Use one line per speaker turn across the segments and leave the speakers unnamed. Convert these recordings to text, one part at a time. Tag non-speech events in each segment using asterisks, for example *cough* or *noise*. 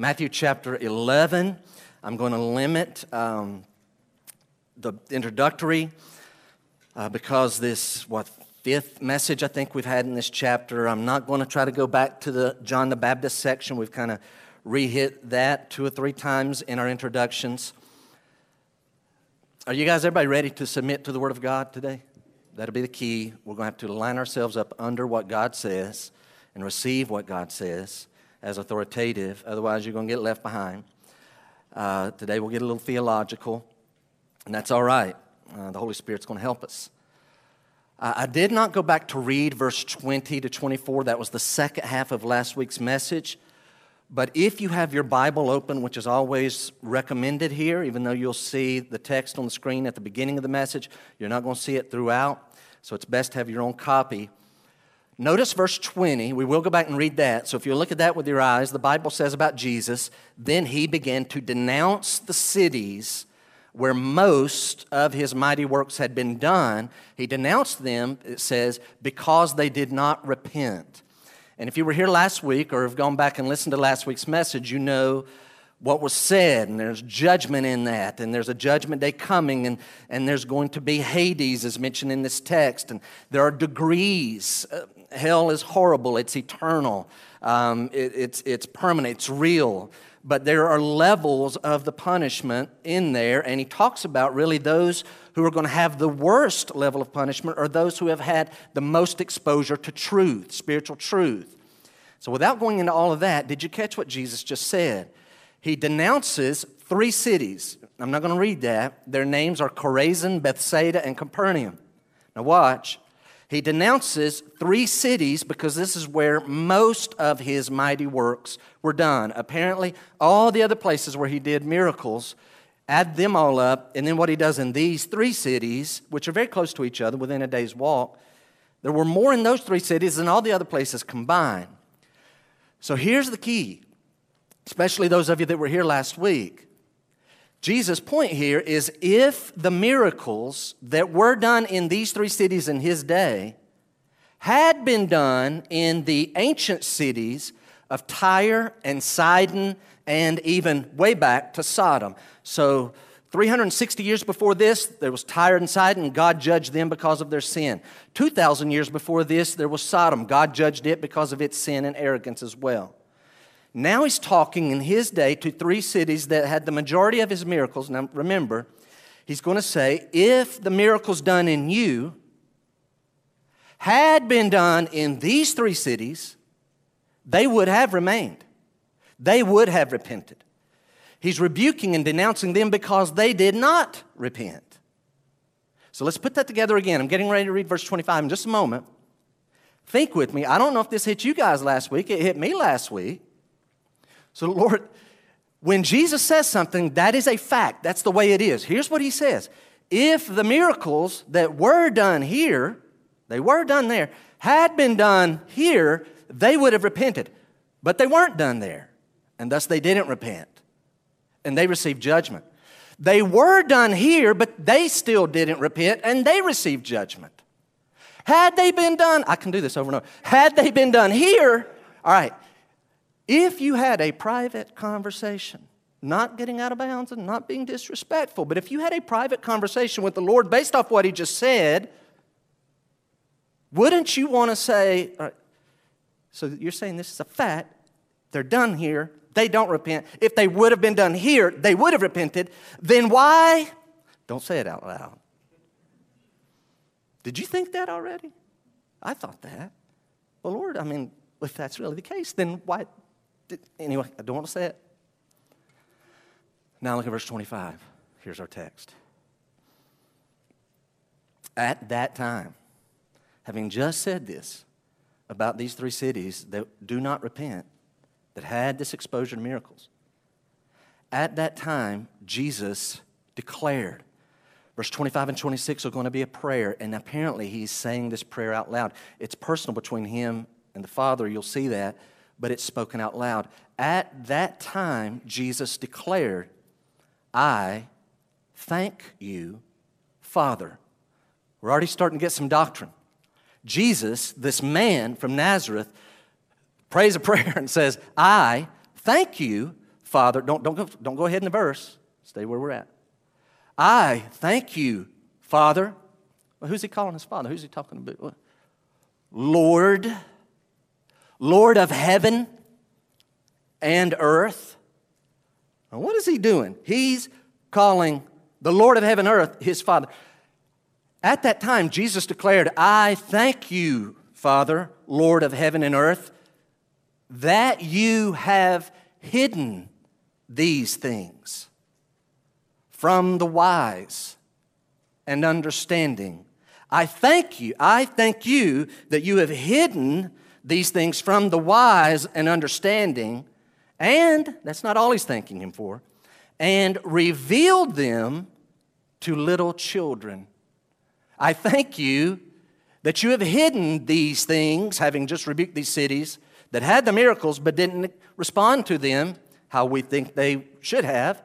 Matthew chapter 11. I'm going to limit um, the introductory uh, because this, what, fifth message I think we've had in this chapter. I'm not going to try to go back to the John the Baptist section. We've kind of re-hit that two or three times in our introductions. Are you guys, everybody ready to submit to the Word of God today? That'll be the key. We're going to have to line ourselves up under what God says and receive what God says as authoritative. Otherwise, you're going to get left behind. Uh, today, we'll get a little theological, and that's all right. Uh, the Holy Spirit's going to help us. I did not go back to read verse 20 to 24. That was the second half of last week's message. But if you have your Bible open, which is always recommended here, even though you'll see the text on the screen at the beginning of the message, you're not going to see it throughout. So it's best to have your own copy. Notice verse 20. We will go back and read that. So if you look at that with your eyes, the Bible says about Jesus, then he began to denounce the cities where most of his mighty works had been done, he denounced them, it says, because they did not repent. And if you were here last week or have gone back and listened to last week's message, you know what was said, and there's judgment in that, and there's a judgment day coming, and, and there's going to be Hades, as mentioned in this text, and there are degrees. Uh, hell is horrible, it's eternal, um, it, it's, it's permanent, it's real but there are levels of the punishment in there, and he talks about really those who are going to have the worst level of punishment are those who have had the most exposure to truth, spiritual truth. So, without going into all of that, did you catch what Jesus just said? He denounces three cities. I'm not going to read that. Their names are Chorazin, Bethsaida, and Capernaum. Now, watch. He denounces three cities because this is where most of his mighty works were done. Apparently, all the other places where he did miracles, add them all up, and then what he does in these three cities, which are very close to each other within a day's walk, there were more in those three cities than all the other places combined. So here's the key, especially those of you that were here last week. Jesus' point here is if the miracles that were done in these three cities in his day had been done in the ancient cities of Tyre and Sidon and even way back to Sodom. So 360 years before this, there was Tyre and Sidon, God judged them because of their sin. 2,000 years before this, there was Sodom. God judged it because of its sin and arrogance as well. Now he's talking in his day to three cities that had the majority of his miracles. Now remember, he's going to say, if the miracles done in you had been done in these three cities, they would have remained. They would have repented. He's rebuking and denouncing them because they did not repent. So let's put that together again. I'm getting ready to read verse 25 in just a moment. Think with me. I don't know if this hit you guys last week, it hit me last week. So, Lord, when Jesus says something, that is a fact. That's the way it is. Here's what he says If the miracles that were done here, they were done there, had been done here, they would have repented. But they weren't done there. And thus they didn't repent. And they received judgment. They were done here, but they still didn't repent and they received judgment. Had they been done, I can do this over and over. Had they been done here, all right, if you had a private conversation, not getting out of bounds and not being disrespectful, but if you had a private conversation with the Lord based off what He just said, wouldn't you want to say, so you're saying this is a fact, they're done here, they don't repent. If they would have been done here, they would have repented. Then why? Don't say it out loud. Did you think that already? I thought that. Well, Lord, I mean, if that's really the case, then why, Anyway, I don't want to say it. Now look at verse 25. Here's our text. At that time, having just said this about these three cities that do not repent, that had this exposure to miracles, at that time, Jesus declared. Verse 25 and 26 are going to be a prayer, and apparently he's saying this prayer out loud. It's personal between him and the Father, you'll see that but it's spoken out loud. At that time, Jesus declared, I thank you, Father. We're already starting to get some doctrine. Jesus, this man from Nazareth, prays a *laughs* prayer and says, I thank you, Father, don't, don't, go, don't go ahead in the verse, stay where we're at. I thank you, Father. Well, who's he calling his Father? Who's he talking about? Lord, Lord of heaven and earth. What is he doing? He's calling the Lord of heaven and earth his Father. At that time, Jesus declared, I thank you, Father, Lord of heaven and earth, that you have hidden these things from the wise and understanding. I thank you, I thank you that you have hidden these things from the wise and understanding, and that's not all he's thanking him for, and revealed them to little children. I thank you that you have hidden these things, having just rebuked these cities that had the miracles but didn't respond to them how we think they should have.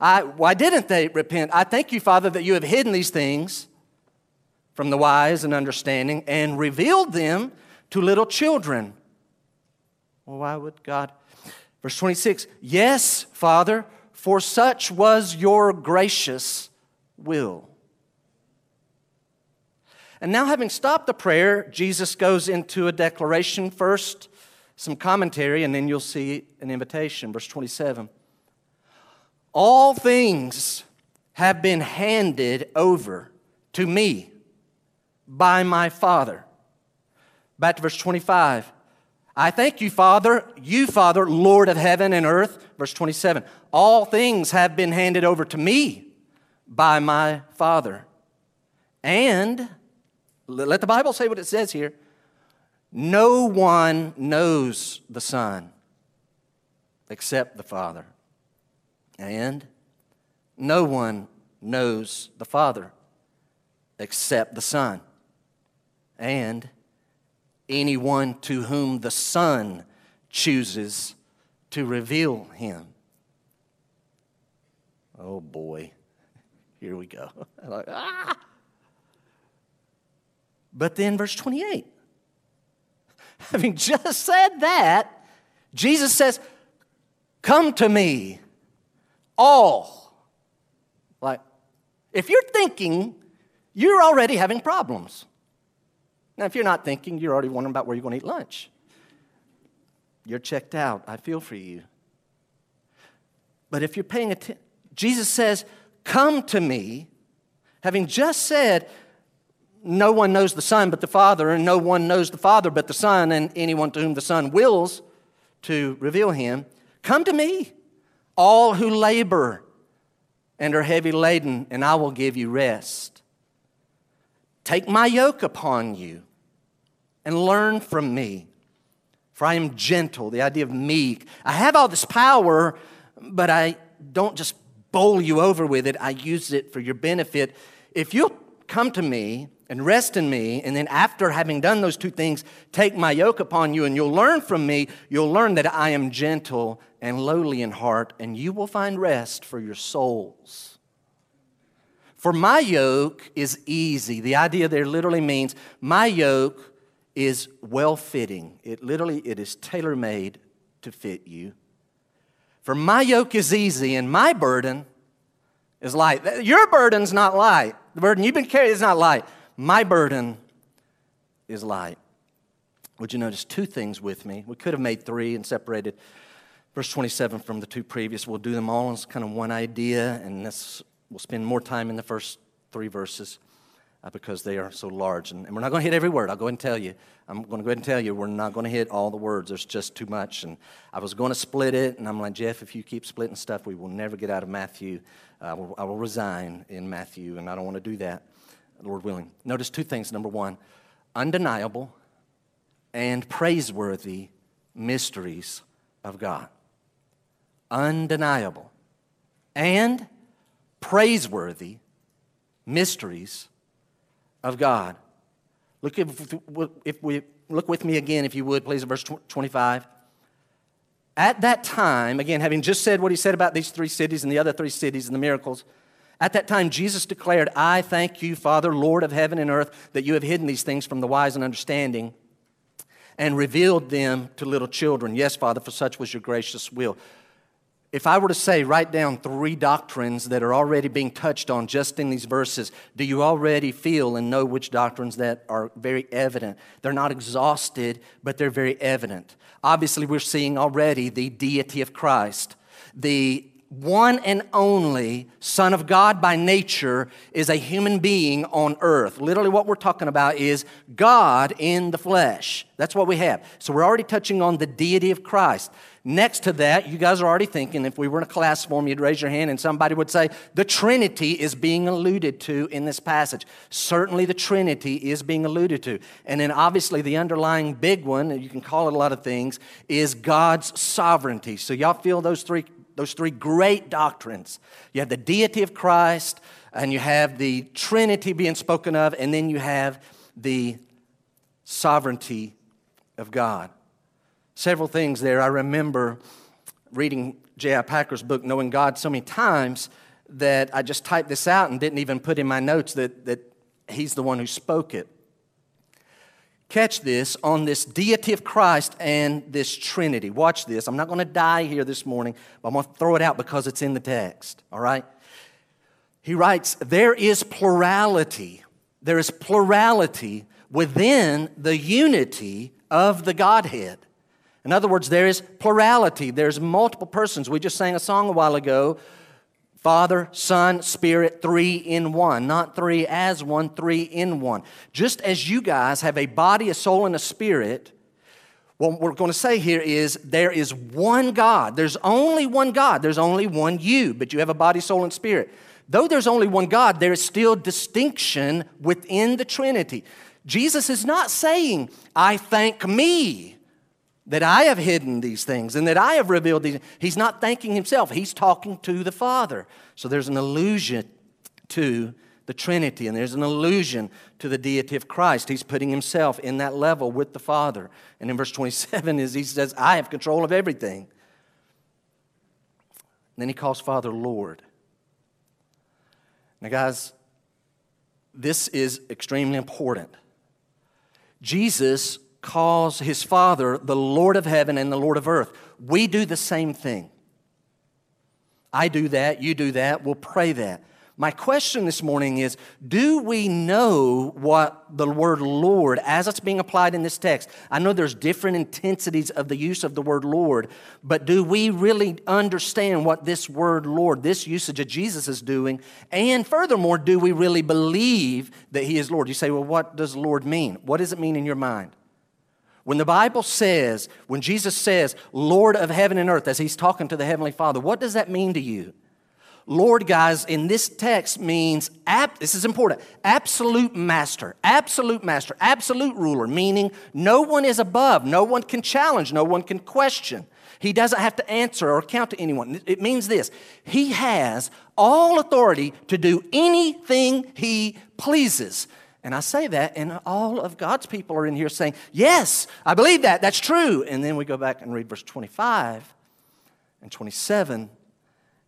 I, why didn't they repent? I thank you, Father, that you have hidden these things from the wise and understanding and revealed them to little children. Well, why would God? Verse 26 Yes, Father, for such was your gracious will. And now, having stopped the prayer, Jesus goes into a declaration first, some commentary, and then you'll see an invitation. Verse 27 All things have been handed over to me by my Father. Back to verse 25. I thank you, Father, you, Father, Lord of heaven and earth. Verse 27. All things have been handed over to me by my Father. And let the Bible say what it says here. No one knows the Son except the Father. And no one knows the Father except the Son. And anyone to whom the Son chooses to reveal him. Oh boy, here we go. *laughs* like, ah! But then, verse 28, *laughs* having just said that, Jesus says, Come to me, all. Like, if you're thinking, you're already having problems. Now, if you're not thinking, you're already wondering about where you're going to eat lunch. You're checked out. I feel for you. But if you're paying attention, Jesus says, Come to me, having just said, no one knows the Son but the Father, and no one knows the Father but the Son, and anyone to whom the Son wills to reveal him. Come to me, all who labor and are heavy laden, and I will give you rest. Take my yoke upon you and learn from me, for I am gentle, the idea of meek. I have all this power, but I don't just bowl you over with it, I use it for your benefit. If you'll come to me, and rest in me. And then, after having done those two things, take my yoke upon you, and you'll learn from me. You'll learn that I am gentle and lowly in heart, and you will find rest for your souls. For my yoke is easy. The idea there literally means my yoke is well fitting. It literally it is tailor made to fit you. For my yoke is easy and my burden is light. Your burden's not light. The burden you've been carrying is not light. My burden is light. Would you notice two things with me? We could have made three and separated verse 27 from the two previous. We'll do them all as kind of one idea, and this, we'll spend more time in the first three verses because they are so large. And, and we're not going to hit every word. I'll go ahead and tell you. I'm going to go ahead and tell you we're not going to hit all the words. There's just too much. And I was going to split it, and I'm like, Jeff, if you keep splitting stuff, we will never get out of Matthew. Uh, I, will, I will resign in Matthew, and I don't want to do that. Lord willing. Notice two things. Number one, undeniable and praiseworthy mysteries of God. Undeniable and praiseworthy mysteries of God. Look if, if we look with me again, if you would, please, at verse 25. At that time, again, having just said what he said about these three cities and the other three cities and the miracles, at that time, Jesus declared, I thank you, Father, Lord of heaven and earth, that you have hidden these things from the wise and understanding and revealed them to little children. Yes, Father, for such was your gracious will. If I were to say, write down three doctrines that are already being touched on just in these verses, do you already feel and know which doctrines that are very evident? They're not exhausted, but they're very evident. Obviously, we're seeing already the deity of Christ, the one and only Son of God by nature is a human being on earth. Literally, what we're talking about is God in the flesh. That's what we have. So, we're already touching on the deity of Christ. Next to that, you guys are already thinking if we were in a class form, you'd raise your hand and somebody would say, The Trinity is being alluded to in this passage. Certainly, the Trinity is being alluded to. And then, obviously, the underlying big one, you can call it a lot of things, is God's sovereignty. So, y'all feel those three those three great doctrines. You have the deity of Christ, and you have the Trinity being spoken of, and then you have the sovereignty of God. Several things there. I remember reading J.I. Packer's book, Knowing God, so many times that I just typed this out and didn't even put in my notes that, that he's the one who spoke it catch this on this deity of Christ and this Trinity. Watch this. I'm not going to die here this morning, but I'm going to throw it out because it's in the text, all right? He writes, There is plurality. There is plurality within the unity of the Godhead. In other words, there is plurality. There's multiple persons. We just sang a song a while ago Father, Son, Spirit, three in one. Not three as one, three in one. Just as you guys have a body, a soul, and a spirit, what we're going to say here is there is one God. There's only one God. There's only one you, but you have a body, soul, and spirit. Though there's only one God, there is still distinction within the Trinity. Jesus is not saying, I thank me that I have hidden these things and that I have revealed these. He's not thanking himself, he's talking to the Father. So there's an allusion to the Trinity and there's an allusion to the deity of Christ. He's putting himself in that level with the Father. And in verse 27 is he says, I have control of everything. And then he calls Father Lord. Now, guys, this is extremely important. Jesus calls his Father the Lord of heaven and the Lord of earth. We do the same thing. I do that, you do that, we'll pray that. My question this morning is Do we know what the word Lord, as it's being applied in this text? I know there's different intensities of the use of the word Lord, but do we really understand what this word Lord, this usage of Jesus is doing? And furthermore, do we really believe that He is Lord? You say, Well, what does Lord mean? What does it mean in your mind? When the Bible says, when Jesus says, Lord of heaven and earth, as he's talking to the Heavenly Father, what does that mean to you? Lord, guys, in this text means, ab- this is important, absolute master, absolute master, absolute ruler, meaning no one is above, no one can challenge, no one can question. He doesn't have to answer or account to anyone. It means this He has all authority to do anything He pleases. And I say that, and all of God's people are in here saying, Yes, I believe that. That's true. And then we go back and read verse 25 and 27,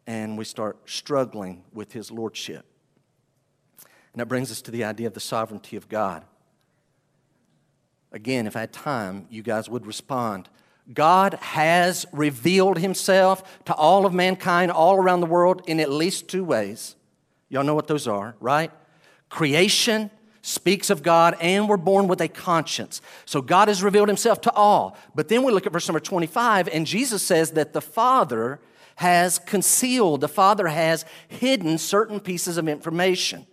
and we start struggling with his lordship. And that brings us to the idea of the sovereignty of God. Again, if I had time, you guys would respond. God has revealed himself to all of mankind all around the world in at least two ways. Y'all know what those are, right? Creation speaks of God, and we're born with a conscience. So God has revealed himself to all. But then we look at verse number 25, and Jesus says that the Father has concealed, the Father has hidden certain pieces of information.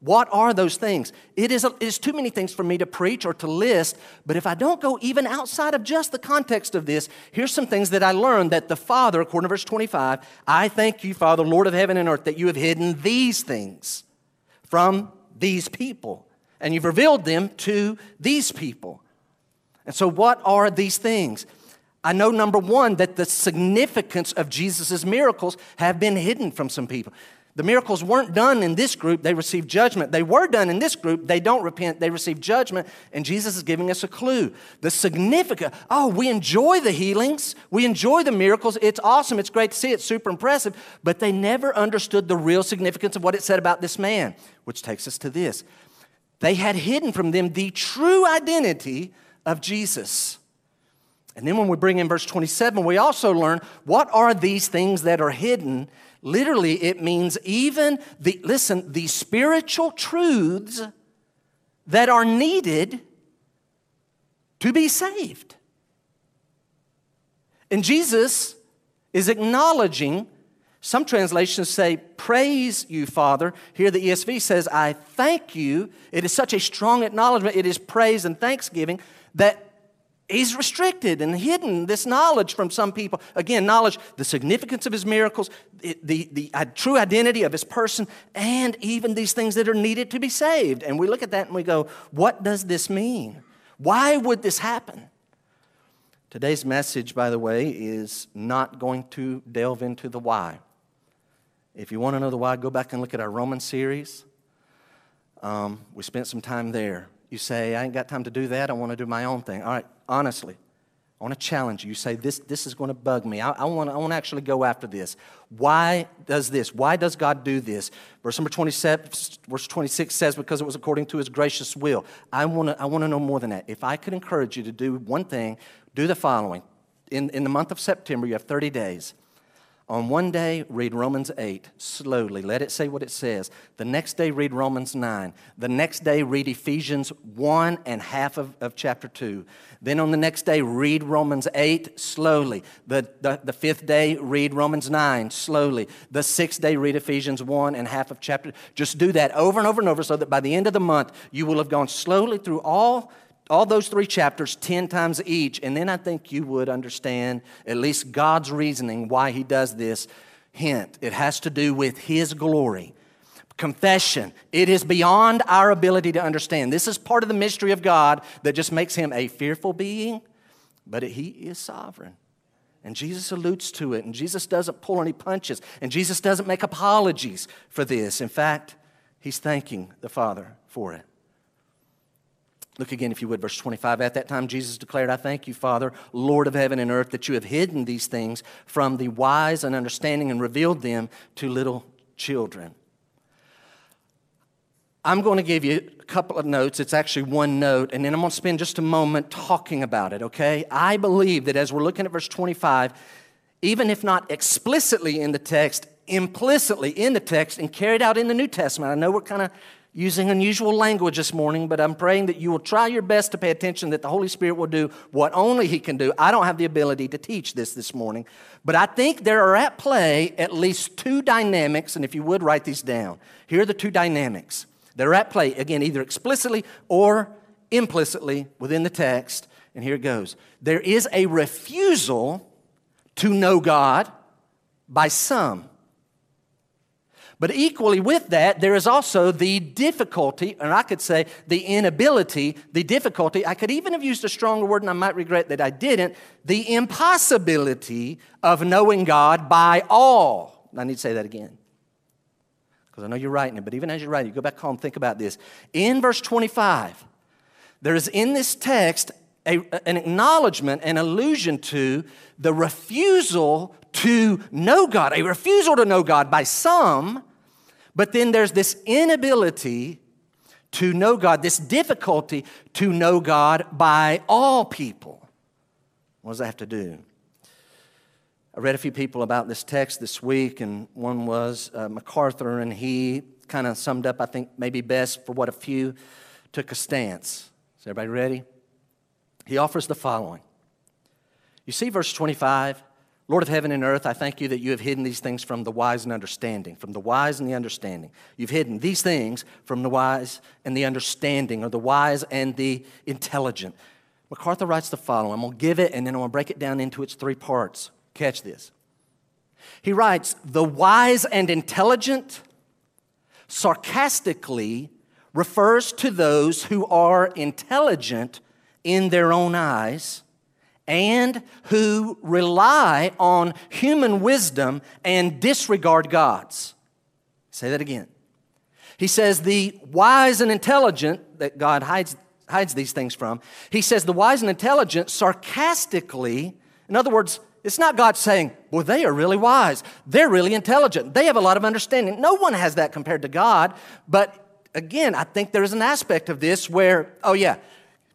What are those things? It is, it is too many things for me to preach or to list, but if I don't go even outside of just the context of this, here's some things that I learned that the Father, according to verse 25, I thank you, Father, Lord of heaven and earth, that you have hidden these things from these people, and you've revealed them to these people. And so, what are these things? I know, number one, that the significance of Jesus' miracles have been hidden from some people. The miracles weren't done in this group, they received judgment. They were done in this group, they don't repent, they receive judgment, and Jesus is giving us a clue. The significant, oh, we enjoy the healings, we enjoy the miracles, it's awesome, it's great to see, it's super impressive, but they never understood the real significance of what it said about this man, which takes us to this. They had hidden from them the true identity of Jesus. And then when we bring in verse 27, we also learn what are these things that are hidden. Literally, it means even the, listen, the spiritual truths that are needed to be saved. And Jesus is acknowledging, some translations say, Praise you, Father. Here the ESV says, I thank you. It is such a strong acknowledgement, it is praise and thanksgiving that He's restricted and hidden this knowledge from some people. Again, knowledge, the significance of his miracles, the, the, the, true identity of his person, and even these things that are needed to be saved. And we look at that and we go, what does this mean? Why would this happen? Today's message, by the way, is not going to delve into the why. If you want to know the why, go back and look at our Roman series. Um, we spent some time there. You say, I ain't got time to do that. I want to do my own thing. All right, honestly, I want to challenge you. You say, This, this is going to bug me. I, I, want, I want to actually go after this. Why does this? Why does God do this? Verse number 27, verse 26 says, Because it was according to his gracious will. I want to I want to know more than that. If I could encourage you to do one thing, do the following. In, in the month of September, you have 30 days. On one day, read Romans 8 slowly. Let it say what it says. The next day, read Romans 9. The next day, read Ephesians 1 and half of, of chapter 2. Then on the next day, read Romans 8 slowly. The, the, the fifth day, read Romans 9 slowly. The sixth day, read Ephesians 1 and half of chapter. Just do that over and over and over so that by the end of the month, you will have gone slowly through all all those three chapters 10 times each, and then I think you would understand at least God's reasoning why He does this. Hint, it has to do with His glory. Confession, it is beyond our ability to understand. This is part of the mystery of God that just makes Him a fearful being, but He is sovereign. And Jesus alludes to it, and Jesus doesn't pull any punches, and Jesus doesn't make apologies for this. In fact, He's thanking the Father for it. Look again, if you would, verse 25. At that time, Jesus declared, I thank you, Father, Lord of heaven and earth, that you have hidden these things from the wise and understanding and revealed them to little children. I'm going to give you a couple of notes. It's actually one note, and then I'm going to spend just a moment talking about it, okay? I believe that as we're looking at verse 25, even if not explicitly in the text, implicitly in the text and carried out in the New Testament, I know we're kind of using unusual language this morning, but I'm praying that you will try your best to pay attention, that the Holy Spirit will do what only He can do. I don't have the ability to teach this this morning, but I think there are at play at least two dynamics, and if you would write these down, here are the two dynamics that are at play, again, either explicitly or implicitly within the text. And here it goes there is a refusal to know God by some. But equally with that, there is also the difficulty, and I could say the inability, the difficulty. I could even have used a stronger word, and I might regret that I didn't the impossibility of knowing God by all. I need to say that again. Because I know you're writing it, but even as you're writing, you go back home, think about this. In verse 25, there is in this text a, an acknowledgement, an allusion to the refusal to know God, a refusal to know God by some, but then there's this inability to know God, this difficulty to know God by all people. What does that have to do? I read a few people about this text this week, and one was uh, MacArthur, and he kind of summed up, I think, maybe best for what a few took a stance. Is everybody ready? He offers the following. You see verse 25? Lord of heaven and earth, I thank you that you have hidden these things from the wise and understanding, from the wise and the understanding. You've hidden these things from the wise and the understanding, or the wise and the intelligent. MacArthur writes the following. I'm going to give it and then I'm going to break it down into its three parts. Catch this. He writes, The wise and intelligent sarcastically refers to those who are intelligent in their own eyes and who rely on human wisdom and disregard God's. Say that again. He says the wise and intelligent that God hides, hides these things from, he says the wise and intelligent sarcastically, in other words, it's not God saying, Boy, they are really wise. They're really intelligent. They have a lot of understanding. No one has that compared to God. But again, I think there is an aspect of this where, oh, yeah,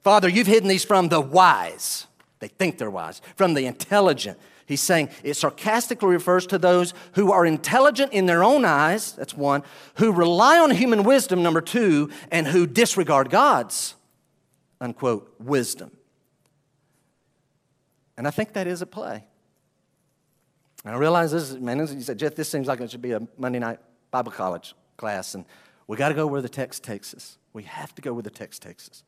Father, you've hidden these from the wise. They think they're wise. From the intelligent. He's saying it sarcastically refers to those who are intelligent in their own eyes, that's one, who rely on human wisdom, number two, and who disregard God's, unquote, wisdom. And I think that is at play. And I realize this, man, you said, Jeff, this seems like it should be a Monday night Bible college class, and we got to go where the text takes us. We have to go where the text takes us.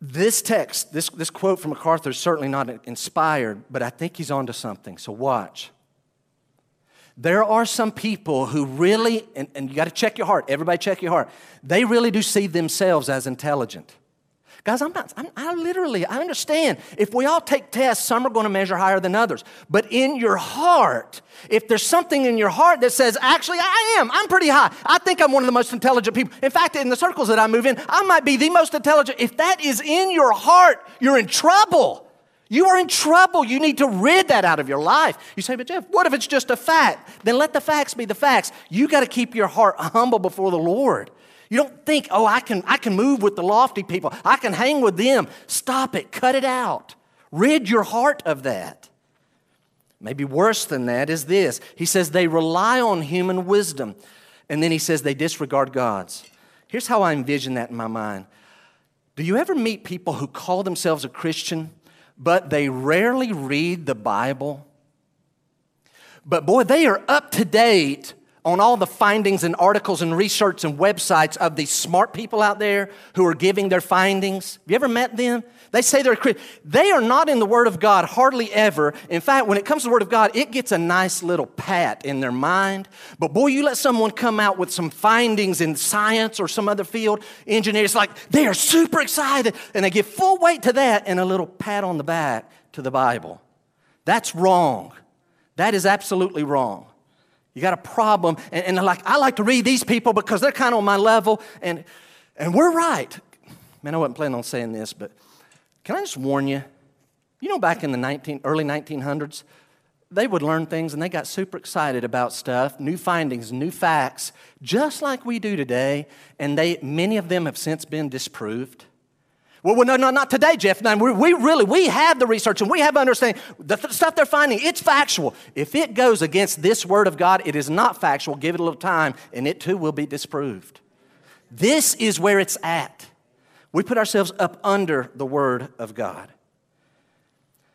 This text, this, this quote from MacArthur is certainly not inspired, but I think he's onto something. So watch. There are some people who really, and, and you got to check your heart, everybody check your heart, they really do see themselves as intelligent. Guys, I'm not, I'm, I literally, I understand. If we all take tests, some are going to measure higher than others. But in your heart, if there's something in your heart that says, actually, I am, I'm pretty high. I think I'm one of the most intelligent people. In fact, in the circles that I move in, I might be the most intelligent. If that is in your heart, you're in trouble. You are in trouble. You need to rid that out of your life. You say, but Jeff, what if it's just a fact? Then let the facts be the facts. You got to keep your heart humble before the Lord. You don't think, oh, I can, I can move with the lofty people, I can hang with them. Stop it, cut it out. Rid your heart of that. Maybe worse than that is this He says they rely on human wisdom, and then he says they disregard God's. Here's how I envision that in my mind. Do you ever meet people who call themselves a Christian, but they rarely read the Bible? But boy, they are up to date on all the findings and articles and research and websites of these smart people out there who are giving their findings. Have you ever met them? They say they're. They are not in the Word of God hardly ever. In fact, when it comes to the Word of God, it gets a nice little pat in their mind. But boy, you let someone come out with some findings in science or some other field, engineers, like they are super excited and they give full weight to that and a little pat on the back to the Bible. That's wrong. That is absolutely wrong. You got a problem. And, and like, I like to read these people because they're kind of on my level. And, and we're right. Man, I wasn't planning on saying this, but can I just warn you? You know, back in the 19, early 1900s, they would learn things and they got super excited about stuff, new findings, new facts, just like we do today. And they, many of them have since been disproved. Well, no, no, not today, Jeff. No, we really, we have the research and we have understanding. The th- stuff they're finding, it's factual. If it goes against this word of God, it is not factual. Give it a little time and it too will be disproved. This is where it's at. We put ourselves up under the word of God.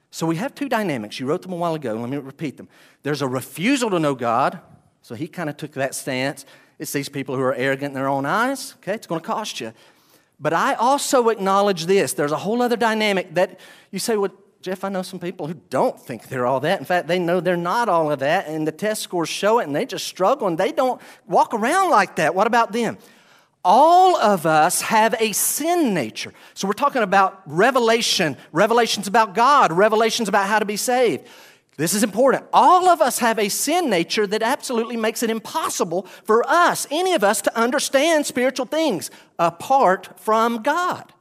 So we have two dynamics. You wrote them a while ago. Let me repeat them. There's a refusal to know God. So he kind of took that stance. It's these people who are arrogant in their own eyes. Okay, it's going to cost you. But I also acknowledge this. There's a whole other dynamic that you say, well, Jeff, I know some people who don't think they're all that. In fact, they know they're not all of that, and the test scores show it, and they just struggle, and they don't walk around like that. What about them? All of us have a sin nature. So we're talking about revelation, revelations about God, revelations about how to be saved. This is important. All of us have a sin nature that absolutely makes it impossible for us, any of us, to understand spiritual things apart from God.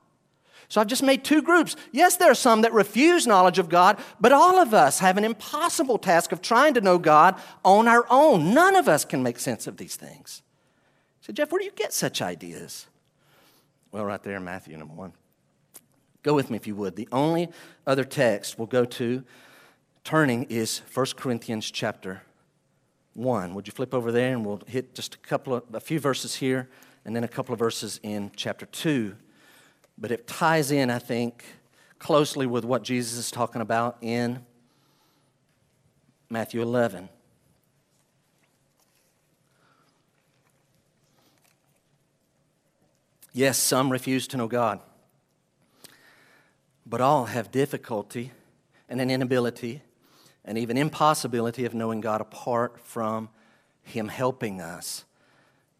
So I've just made two groups. Yes, there are some that refuse knowledge of God, but all of us have an impossible task of trying to know God on our own. None of us can make sense of these things. So, Jeff, where do you get such ideas? Well, right there in Matthew number one. Go with me if you would. The only other text we'll go to turning is 1 Corinthians chapter 1. Would you flip over there and we'll hit just a couple of a few verses here and then a couple of verses in chapter 2. But it ties in, I think, closely with what Jesus is talking about in Matthew 11. Yes, some refuse to know God, but all have difficulty and an inability and even impossibility of knowing God apart from Him helping us.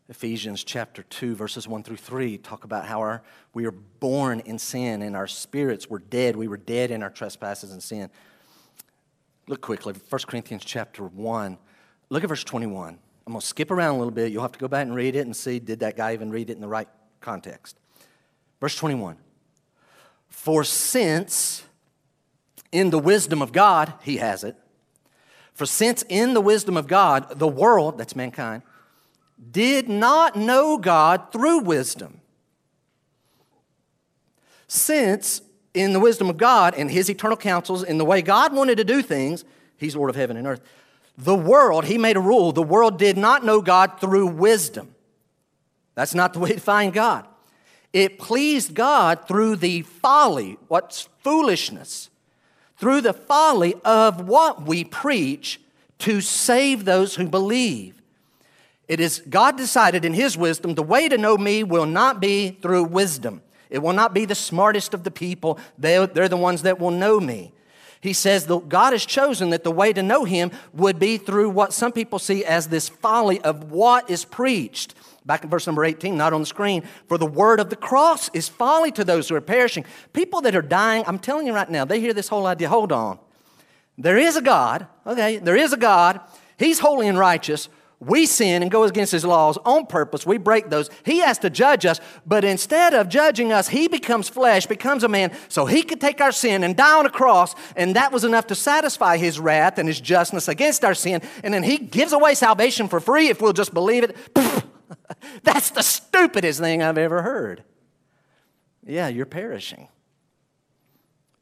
Ephesians chapter 2, verses 1 through 3 talk about how our, we are born in sin and our spirits were dead. We were dead in our trespasses and sin. Look quickly, 1 Corinthians chapter 1. Look at verse 21. I'm going to skip around a little bit. You'll have to go back and read it and see did that guy even read it in the right context. Verse 21. For since in the wisdom of God, he has it. For since in the wisdom of God, the world, that's mankind, did not know God through wisdom. Since in the wisdom of God and his eternal counsels, in the way God wanted to do things, he's Lord of heaven and earth. The world, he made a rule, the world did not know God through wisdom. That's not the way to find God. It pleased God through the folly, what's foolishness, through the folly of what we preach to save those who believe. It is God decided in His wisdom the way to know me will not be through wisdom. It will not be the smartest of the people. They're, they're the ones that will know me. He says that God has chosen that the way to know Him would be through what some people see as this folly of what is preached. Back in verse number 18, not on the screen. For the word of the cross is folly to those who are perishing. People that are dying, I'm telling you right now, they hear this whole idea. Hold on. There is a God, okay? There is a God. He's holy and righteous. We sin and go against his laws on purpose. We break those. He has to judge us, but instead of judging us, he becomes flesh, becomes a man, so he could take our sin and die on a cross, and that was enough to satisfy his wrath and his justness against our sin. And then he gives away salvation for free if we'll just believe it. *laughs* That's the stupidest thing I've ever heard. Yeah, you're perishing.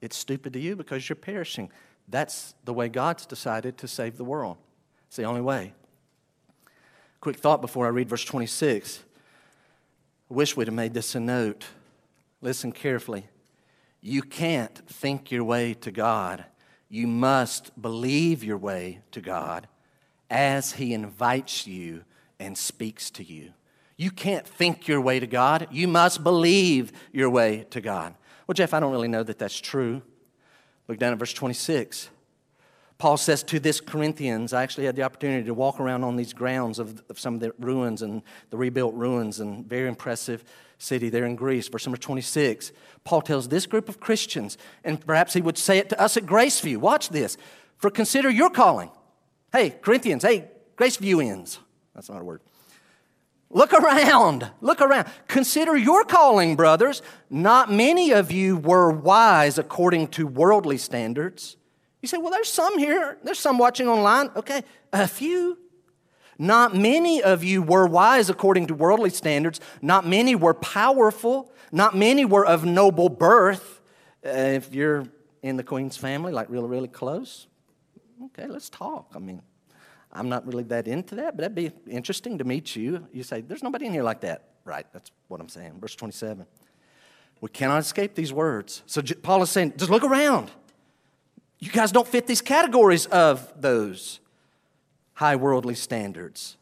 It's stupid to you because you're perishing. That's the way God's decided to save the world. It's the only way. Quick thought before I read verse 26. I wish we'd have made this a note. Listen carefully. You can't think your way to God. You must believe your way to God as He invites you and speaks to you. You can't think your way to God. You must believe your way to God. Well, Jeff, I don't really know that that's true. Look down at verse 26. Paul says to this Corinthians, I actually had the opportunity to walk around on these grounds of, of some of the ruins and the rebuilt ruins and very impressive city there in Greece. Verse number 26, Paul tells this group of Christians, and perhaps he would say it to us at Graceview. Watch this. For consider your calling. Hey, Corinthians, hey, Graceviewans. That's not a word. Look around. *laughs* Look around. Consider your calling, brothers. Not many of you were wise according to worldly standards you say, well, there's some here. There's some watching online. Okay, a few. Not many of you were wise according to worldly standards. Not many were powerful. Not many were of noble birth. Uh, if you're in the Queen's family, like really, really close, okay, let's talk. I mean, I'm not really that into that, but that'd be interesting to meet you. You say, there's nobody in here like that. Right, that's what I'm saying. Verse 27. We cannot escape these words. So Paul is saying, just look around. You guys don't fit these categories of those high worldly standards.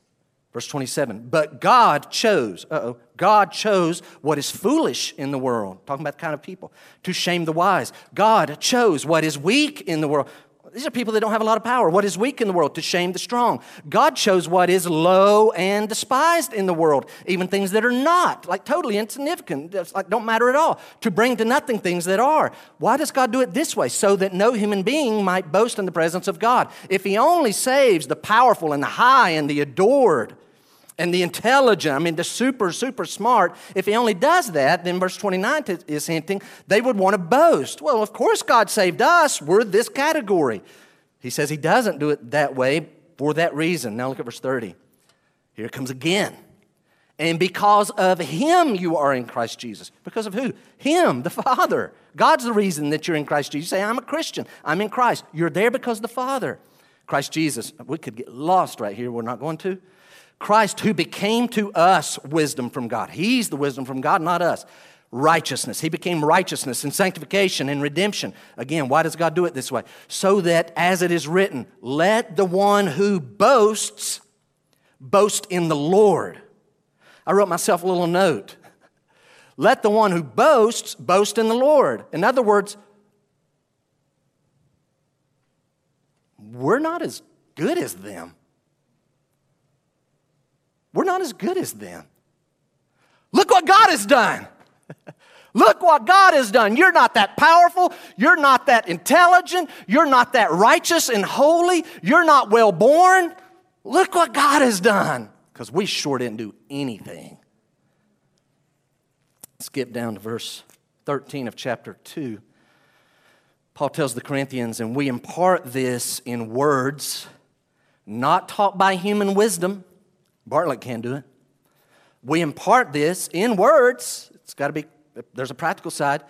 Verse 27, but God chose, oh, God chose what is foolish in the world, talking about the kind of people, to shame the wise. God chose what is weak in the world. These are people that don't have a lot of power. What is weak in the world? To shame the strong. God chose what is low and despised in the world, even things that are not, like totally insignificant, like don't matter at all, to bring to nothing things that are. Why does God do it this way? So that no human being might boast in the presence of God. If He only saves the powerful and the high and the adored, and the intelligent, I mean, the super, super smart, if he only does that, then verse 29 is hinting they would want to boast. Well, of course, God saved us. We're this category. He says he doesn't do it that way for that reason. Now look at verse 30. Here it comes again. And because of him, you are in Christ Jesus. Because of who? Him, the Father. God's the reason that you're in Christ Jesus. You say, I'm a Christian. I'm in Christ. You're there because the Father. Christ Jesus. We could get lost right here. We're not going to. Christ, who became to us wisdom from God. He's the wisdom from God, not us. Righteousness. He became righteousness and sanctification and redemption. Again, why does God do it this way? So that, as it is written, let the one who boasts boast in the Lord. I wrote myself a little note. Let the one who boasts boast in the Lord. In other words, we're not as good as them. We're not as good as them. Look what God has done. Look what God has done. You're not that powerful. You're not that intelligent. You're not that righteous and holy. You're not well born. Look what God has done. Because we sure didn't do anything. Skip down to verse 13 of chapter 2. Paul tells the Corinthians, and we impart this in words not taught by human wisdom Bartlett can't do it. We impart this in words. It's got to be, there's a practical side,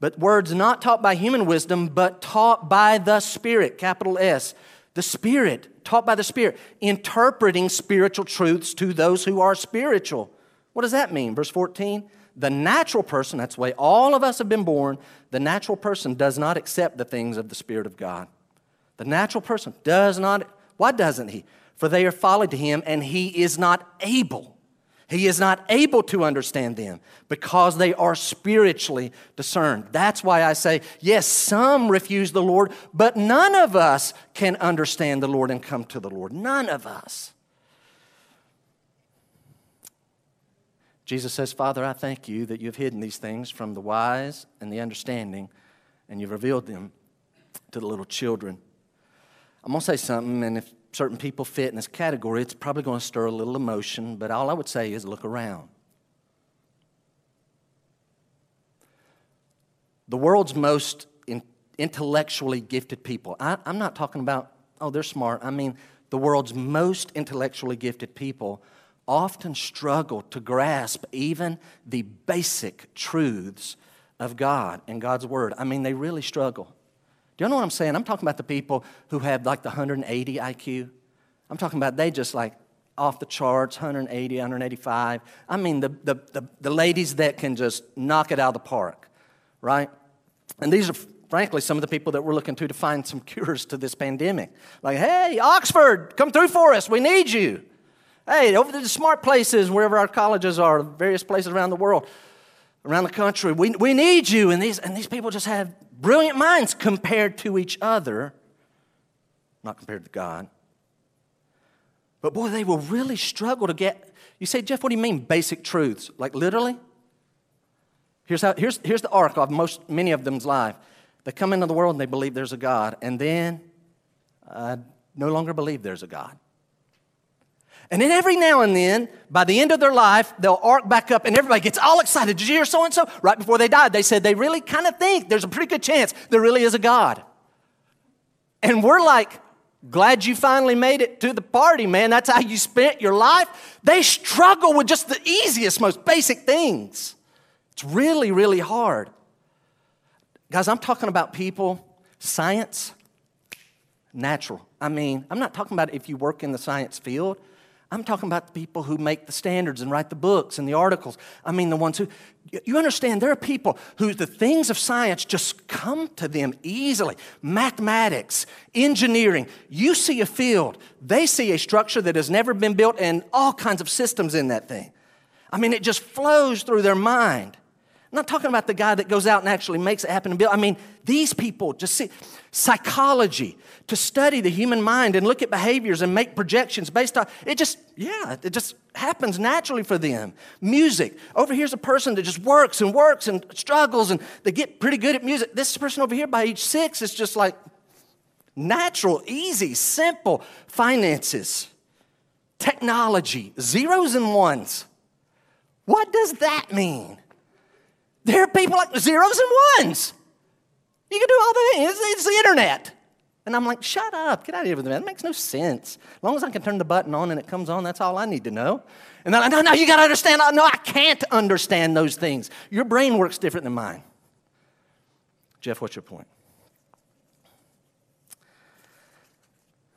But words not taught by human wisdom, but taught by the Spirit, capital S. The Spirit, taught by the Spirit, interpreting spiritual truths to those who are spiritual. What does that mean? Verse 14 the natural person, that's the way all of us have been born, the natural person does not accept the things of the Spirit of God. The natural person does not, why doesn't he? For they are folly to him, and he is not able. He is not able to understand them because they are spiritually discerned. That's why I say, yes, some refuse the Lord, but none of us can understand the Lord and come to the Lord. None of us. Jesus says, Father, I thank you that you've hidden these things from the wise and the understanding, and you've revealed them to the little children. I'm going to say something, and if certain people fit in this category, it's probably going to stir a little emotion, but all I would say is look around. The world's most in, intellectually gifted people, I, I'm not talking about, oh, they're smart. I mean, the world's most intellectually gifted people often struggle to grasp even the basic truths of God and God's Word. I mean, they really struggle. Do you know what I'm saying? I'm talking about the people who have like the 180 IQ. I'm talking about they just like off the charts, 180, 185. I mean, the, the, the, the ladies that can just knock it out of the park, right? And these are frankly, some of the people that we're looking to to find some *laughs* cures to this pandemic. Like, hey, Oxford, come through for us. We need you. Hey, over to the smart places, wherever our colleges are, various places around the world, around the country, we, we need you. And these, and these people just have brilliant minds compared to each other, not compared to God. But boy, they will really struggle to get. You say, Jeff, what do you mean basic truths? Like literally? Here's, how, here's, here's the arc of most, many of them's life. They come into the world and they believe there's a God, and then uh, no longer believe there's a God. And then every now and then, by the end of their life, they'll arc back up and everybody gets all excited. Did you hear so and so? Right before they died, they said they really kind of think there's a pretty good chance there really is a God. And we're like, glad you finally made it to the party, man. That's how you spent your life. They struggle with just the easiest, most basic things. It's really, really hard. Guys, I'm talking about people, science, natural. I mean, I'm not talking about if you work in the science field. I'm talking about the people who make the standards and write the books and the articles. I mean, the ones who, you understand, there are people who the things of science just come to them easily. Mathematics, engineering. You see a field, they see a structure that has never been built and all kinds of systems in that thing. I mean, it just flows through their mind. I'm not talking about the guy that goes out and actually makes it happen and build. I mean, these people just see psychology to study the human mind and look at behaviors and make projections based on it just yeah it just happens naturally for them. Music over here's a person that just works and works and struggles and they get pretty good at music. This person over here by age six is just like natural easy simple finances technology zeros and ones. What does that mean there are people like zeros and ones. You can do all the things. It's, it's the internet. And I'm like, shut up, get out of here with that. That makes no sense. As long as I can turn the button on and it comes on, that's all I need to know. And then, like, no, no, you got to understand. No, I can't understand those things. Your brain works different than mine. Jeff, what's your point?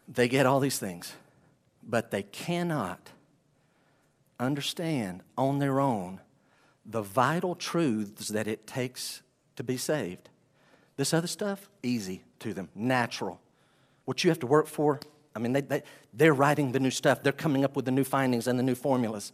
They get all these things, but they cannot understand on their own the vital truths that it takes to be saved. This other stuff, easy to them, natural. What you have to work for, I mean, they, they, they're writing the new stuff, they're coming up with the new findings and the new formulas.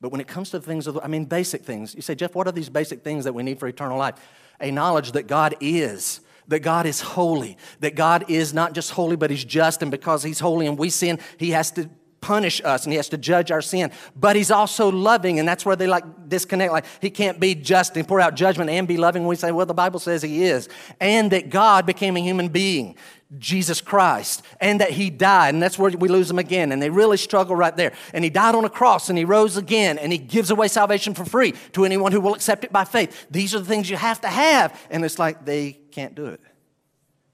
But when it comes to things, of, I mean, basic things, you say, Jeff, what are these basic things that we need for eternal life? A knowledge that God is, that God is holy, that God is not just holy, but He's just, and because He's holy and we sin, He has to punish us and he has to judge our sin. But he's also loving, and that's where they like disconnect. Like he can't be just and pour out judgment and be loving. We say, well, the Bible says he is. And that God became a human being, Jesus Christ, and that he died. And that's where we lose them again. And they really struggle right there. And he died on a cross and he rose again and he gives away salvation for free to anyone who will accept it by faith. These are the things you have to have. And it's like they can't do it.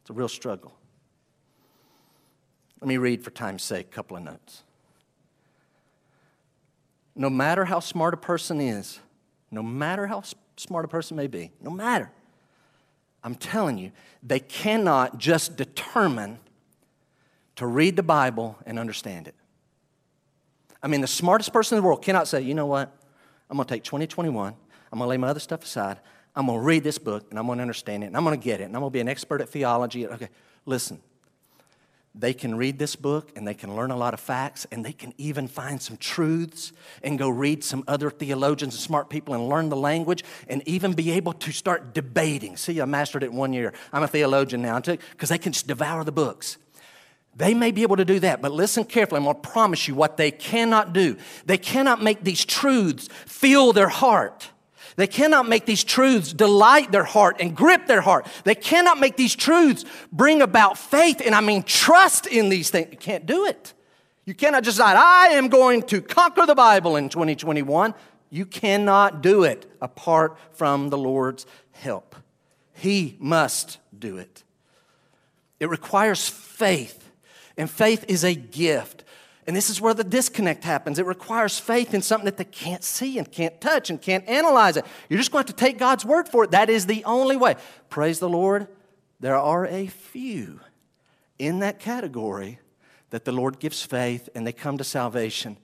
It's a real struggle. Let me read for time's sake a couple of notes no matter how smart a person is, no matter how smart a person may be, no matter. I'm telling you, they cannot just determine to read the Bible and understand it. I mean, the smartest person in the world cannot say, you know what? I'm going to take 2021, I'm going to lay my other stuff aside, I'm going to read this book and I'm going to understand it and I'm going to get it and I'm going to be an expert at theology. Okay, listen. They can read this book and they can learn a lot of facts and they can even find some truths and go read some other theologians and smart people and learn the language and even be able to start debating. See, I mastered it in one year. I'm a theologian now because they can just devour the books. They may be able to do that, but listen carefully. I'm going to promise you what they cannot do. They cannot make these truths fill their heart. They cannot make these truths delight their heart and grip their heart. They cannot make these truths bring about faith, and I mean trust in these things. You can't do it. You cannot just decide, I am going to conquer the Bible in 2021. You cannot do it apart from the Lord's help. He must do it. It requires faith, and faith is a gift. And this is where the disconnect happens. It requires faith in something that they can't see and can't touch and can't analyze it. You're just going to have to take God's word for it. That is the only way. Praise the Lord. There are a few in that category that the Lord gives faith and they come to salvation.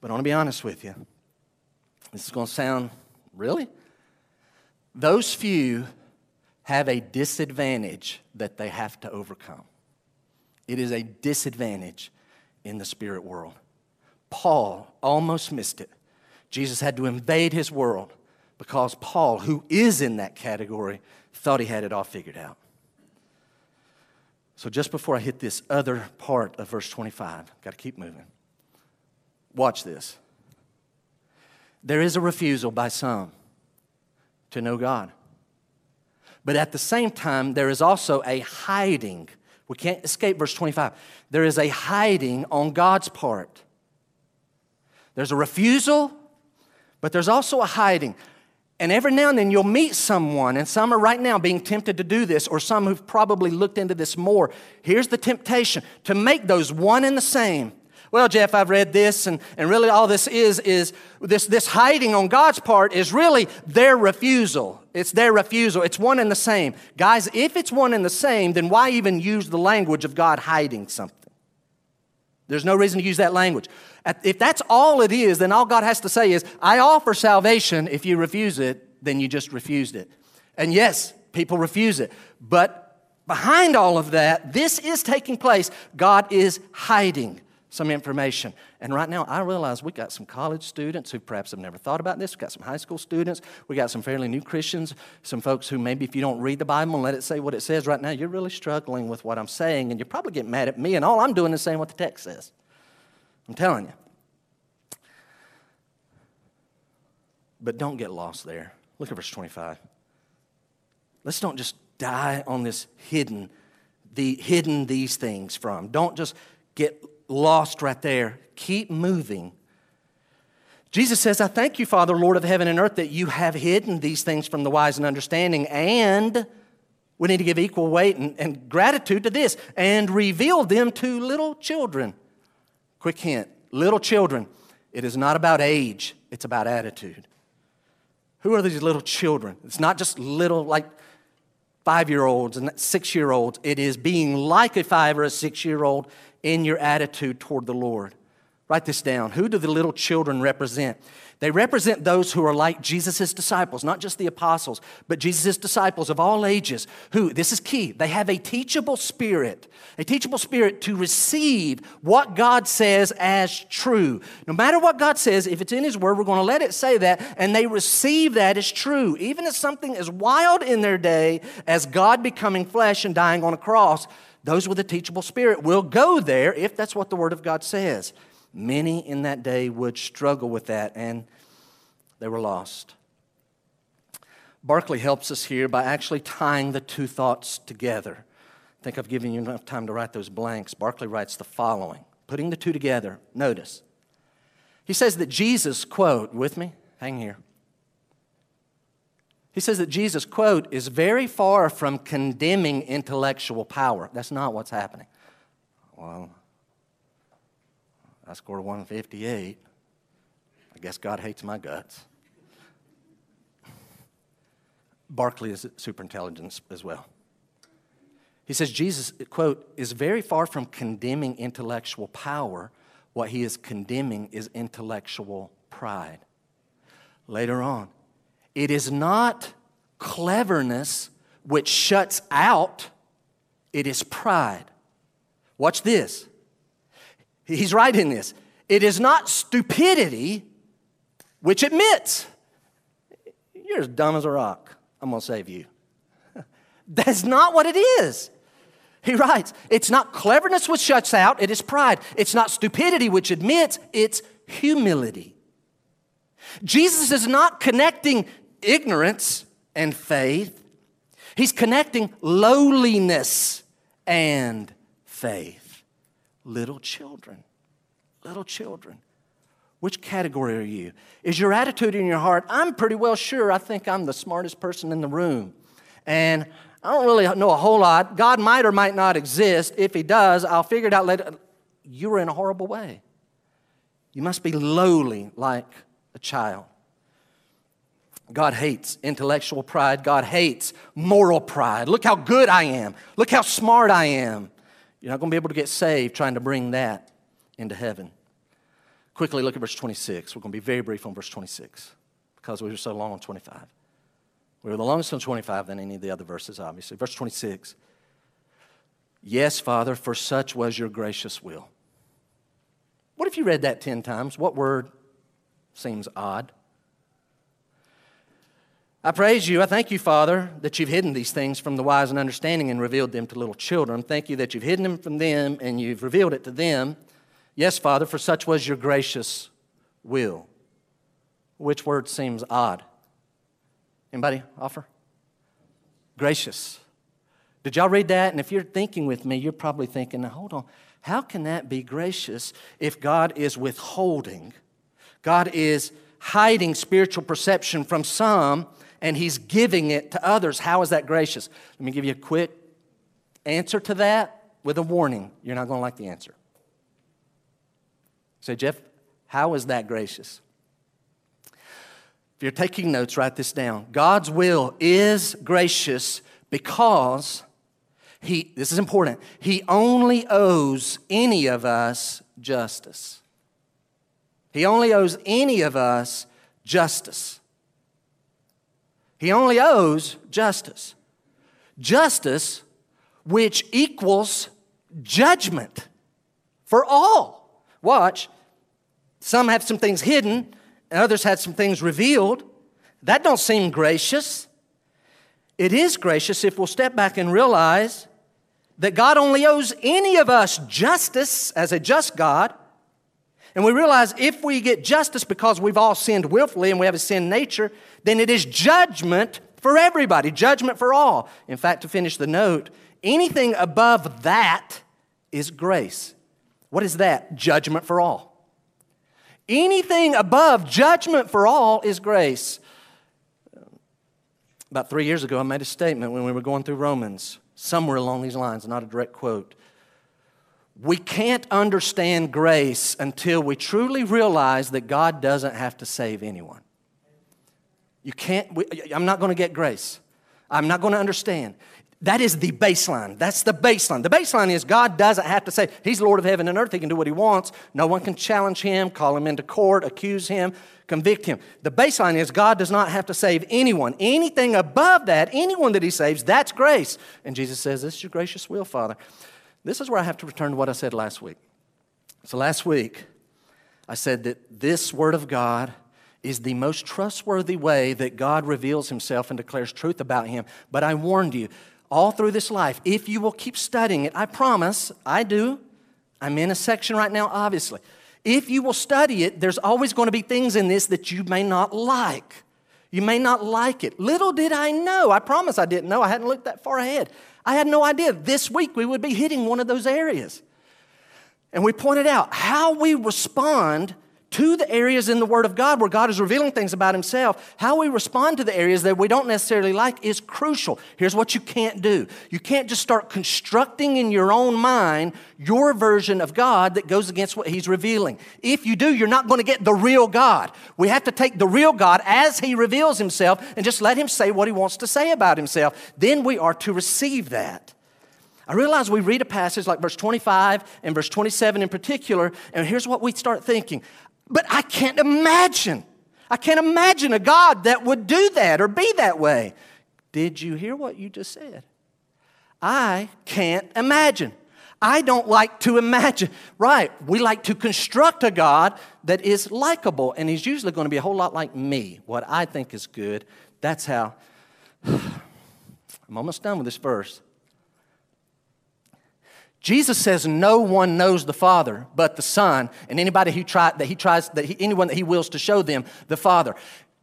But I want to be honest with you. This is going to sound really? Those few have a disadvantage that they have to overcome. It is a disadvantage in the spirit world. Paul almost missed it. Jesus had to invade his world because Paul, who is in that category, thought he had it all figured out. So, just before I hit this other part of verse 25, got to keep moving. Watch this. There is a refusal by some to know God. But at the same time, there is also a hiding we can't escape verse 25. There is a hiding on God's part. There's a refusal, but there's also a hiding. And every now and then you'll meet someone, and some are right now being tempted to do this, or some who've probably looked into this more. Here's the temptation to make those one and the same. Well, Jeff, I've read this, and, and really all this is, is this, this hiding on God's part is really their refusal. It's their refusal. It's one and the same. Guys, if it's one and the same, then why even use the language of God hiding something? There's no reason to use that language. If that's all it is, then all God has to say is, I offer salvation. If you refuse it, then you just refused it. And yes, people refuse it. But behind all of that, this is taking place. God is hiding some information. And right now, I realize we got some college students who perhaps have never thought about this. We got some high school students. We got some fairly new Christians. Some folks who maybe if you don't read the Bible and let it say what it says right now, you're really struggling with what I'm saying, and you're probably getting mad at me. And all I'm doing is saying what the text says. I'm telling you. But don't get lost there. Look at verse 25. Let's don't just die on this hidden, the hidden these things from. Don't just get lost right there. Keep moving. Jesus says, I thank you, Father, Lord of heaven and earth, that you have hidden these things from the wise and understanding, and we need to give equal weight and, and gratitude to this, and reveal them to little children. Quick hint little children, it is not about age, it's about attitude. Who are these little children? It's not just little, like five year olds and six year olds. It is being like a five or a six year old in your attitude toward the Lord. Write this down. Who do the little children represent? They represent those who are like Jesus' disciples, not just the apostles, but Jesus' disciples of all ages, who, this is key, they have a teachable spirit, a teachable spirit to receive what God says as true. No matter what God says, if it's in His Word, we're going to let it say that, and they receive that as true, even as something as wild in their day as God becoming flesh and dying on a cross. Those with a teachable spirit will go there if that's what the Word of God says. Many in that day would struggle with that, and they were lost. Barclay helps us here by actually tying the two thoughts together. I think I've given you enough time to write those blanks. Barclay writes the following putting the two together. Notice. He says that Jesus, quote, with me, hang here. He says that Jesus, quote, is very far from condemning intellectual power. That's not what's happening. Well, I scored 158. I guess God hates my guts. Barclay is super superintelligence as well. He says Jesus, quote, is very far from condemning intellectual power. What he is condemning is intellectual pride. Later on, it is not cleverness which shuts out, it is pride. Watch this. He's right in this. It is not stupidity which admits, you're as dumb as a rock. I'm going to save you. *laughs* That's not what it is. He writes, it's not cleverness which shuts out, it is pride. It's not stupidity which admits, it's humility. Jesus is not connecting ignorance and faith, he's connecting lowliness and faith. Little children, little children. Which category are you? Is your attitude in your heart, I'm pretty well sure I think I'm the smartest person in the room. And I don't really know a whole lot. God might or might not exist. If He does, I'll figure it out later. You are in a horrible way. You must be lowly like a child. God hates intellectual pride. God hates moral pride. Look how good I am. Look how smart I am. You're not going to be able to get saved trying to bring that into heaven. Quickly look at verse 26. We're going to be very brief on verse 26 because we were so long on 25. We were the longest on 25 than any of the other verses, obviously. Verse 26 Yes, Father, for such was your gracious will. What if you read that 10 times? What word seems odd? I praise you. I thank you, Father, that you've hidden these things from the wise and understanding and revealed them to little children. Thank you that you've hidden them from them and you've revealed it to them. Yes, Father, for such was your gracious will. Which word seems odd? Anybody offer? Gracious. Did y'all read that? And if you're thinking with me, you're probably thinking, now hold on, how can that be gracious if God is withholding? God is hiding spiritual perception from some and He's giving it to others. How is that gracious? Let me give you a quick answer to that with a warning. You're not going to like the answer. Say, Jeff, how is that gracious? If you're taking notes, write this down. God's will is gracious because he, this is important, he only owes any of us justice. He only owes any of us justice. He only owes justice. Justice, which equals judgment for all. Watch. Some have some things hidden, and others had some things revealed. That don't seem gracious. It is gracious if we'll step back and realize that God only owes any of us justice as a just God. And we realize if we get justice because we've all sinned willfully and we have a sin nature, then it is judgment for everybody, judgment for all. In fact, to finish the note, anything above that is grace. What is that? Judgment for all. Anything above judgment for all is grace. About three years ago, I made a statement when we were going through Romans, somewhere along these lines, not a direct quote. We can't understand grace until we truly realize that God doesn't have to save anyone. You can't, we, I'm not going to get grace. I'm not going to understand. That is the baseline. That's the baseline. The baseline is God doesn't have to say, He's Lord of heaven and earth. He can do what He wants. No one can challenge Him, call Him into court, accuse Him, convict Him. The baseline is God does not have to save anyone. Anything above that, anyone that He saves, that's grace. And Jesus says, This is your gracious will, Father. This is where I have to return to what I said last week. So last week, I said that this Word of God is the most trustworthy way that God reveals Himself and declares truth about Him. But I warned you, all through this life, if you will keep studying it, I promise, I do. I'm in a section right now, obviously. If you will study it, there's always going to be things in this that you may not like. You may not like it. Little did I know, I promise I didn't know, I hadn't looked that far ahead. I had no idea this week we would be hitting one of those areas. And we pointed out how we respond to the areas in the Word of God where God is revealing things about Himself, how we respond to the areas that we don't necessarily like is crucial. Here's what you can't do you can't just start constructing in your own mind your version of God that goes against what He's revealing. If you do, you're not going to get the real God. We have to take the real God as He reveals Himself and just let Him say what He wants to say about Himself. Then we are to receive that. I realize we read a passage like verse 25 and verse 27 in particular, and here's what we start thinking but I can't imagine. I can't imagine a God that would do that or be that way. Did you hear what you just said? I can't imagine. I don't like to imagine. Right, we like to construct a God that is likable, and he's usually going to be a whole lot like me. What I think is good, that's how. *sighs* I'm almost done with this verse. Jesus says no one knows the Father but the Son, and anybody who try, that he tries, that he, anyone that he wills to show them the Father.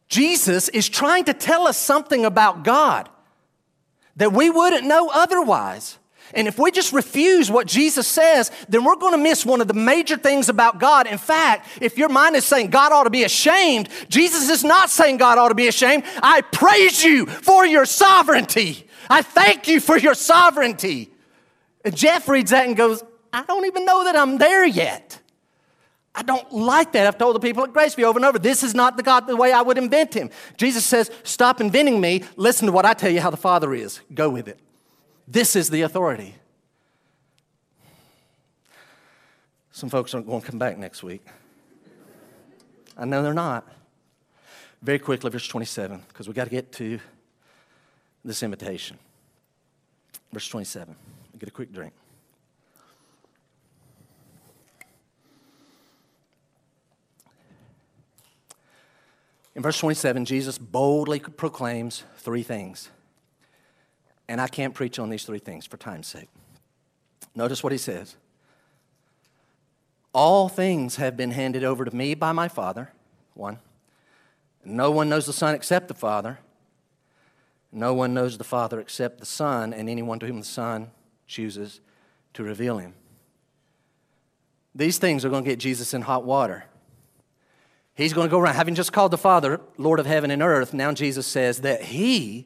Jesus is trying to tell us something about God that we wouldn't know otherwise. And if we just refuse what Jesus says, then we're going to miss one of the major things about God. In fact, if your mind is saying God ought to be ashamed, Jesus is not saying God ought to be ashamed. I praise you for your sovereignty. I thank you for your sovereignty. And Jeff reads that and goes, I don't even know that I'm there yet. I don't like that. I've told the people at Graceview over and over, this is not the God the way I would invent him. Jesus says, Stop inventing me. Listen to what I tell you how the Father is. Go with it. This is the authority. Some folks aren't going to come back next week. I know they're not. Very quickly, verse 27, because we got to get to this invitation. Verse 27. Get a quick drink. In verse 27, Jesus boldly proclaims three things. And I can't preach on these three things for time's sake. Notice what he says All things have been handed over to me by my Father. One. No one knows the Son except the Father. No one knows the Father except the Son, and anyone to whom the Son chooses to reveal him. These things are going to get Jesus in hot water. He's going to go around, having just called the Father Lord of heaven and earth. Now Jesus says that He,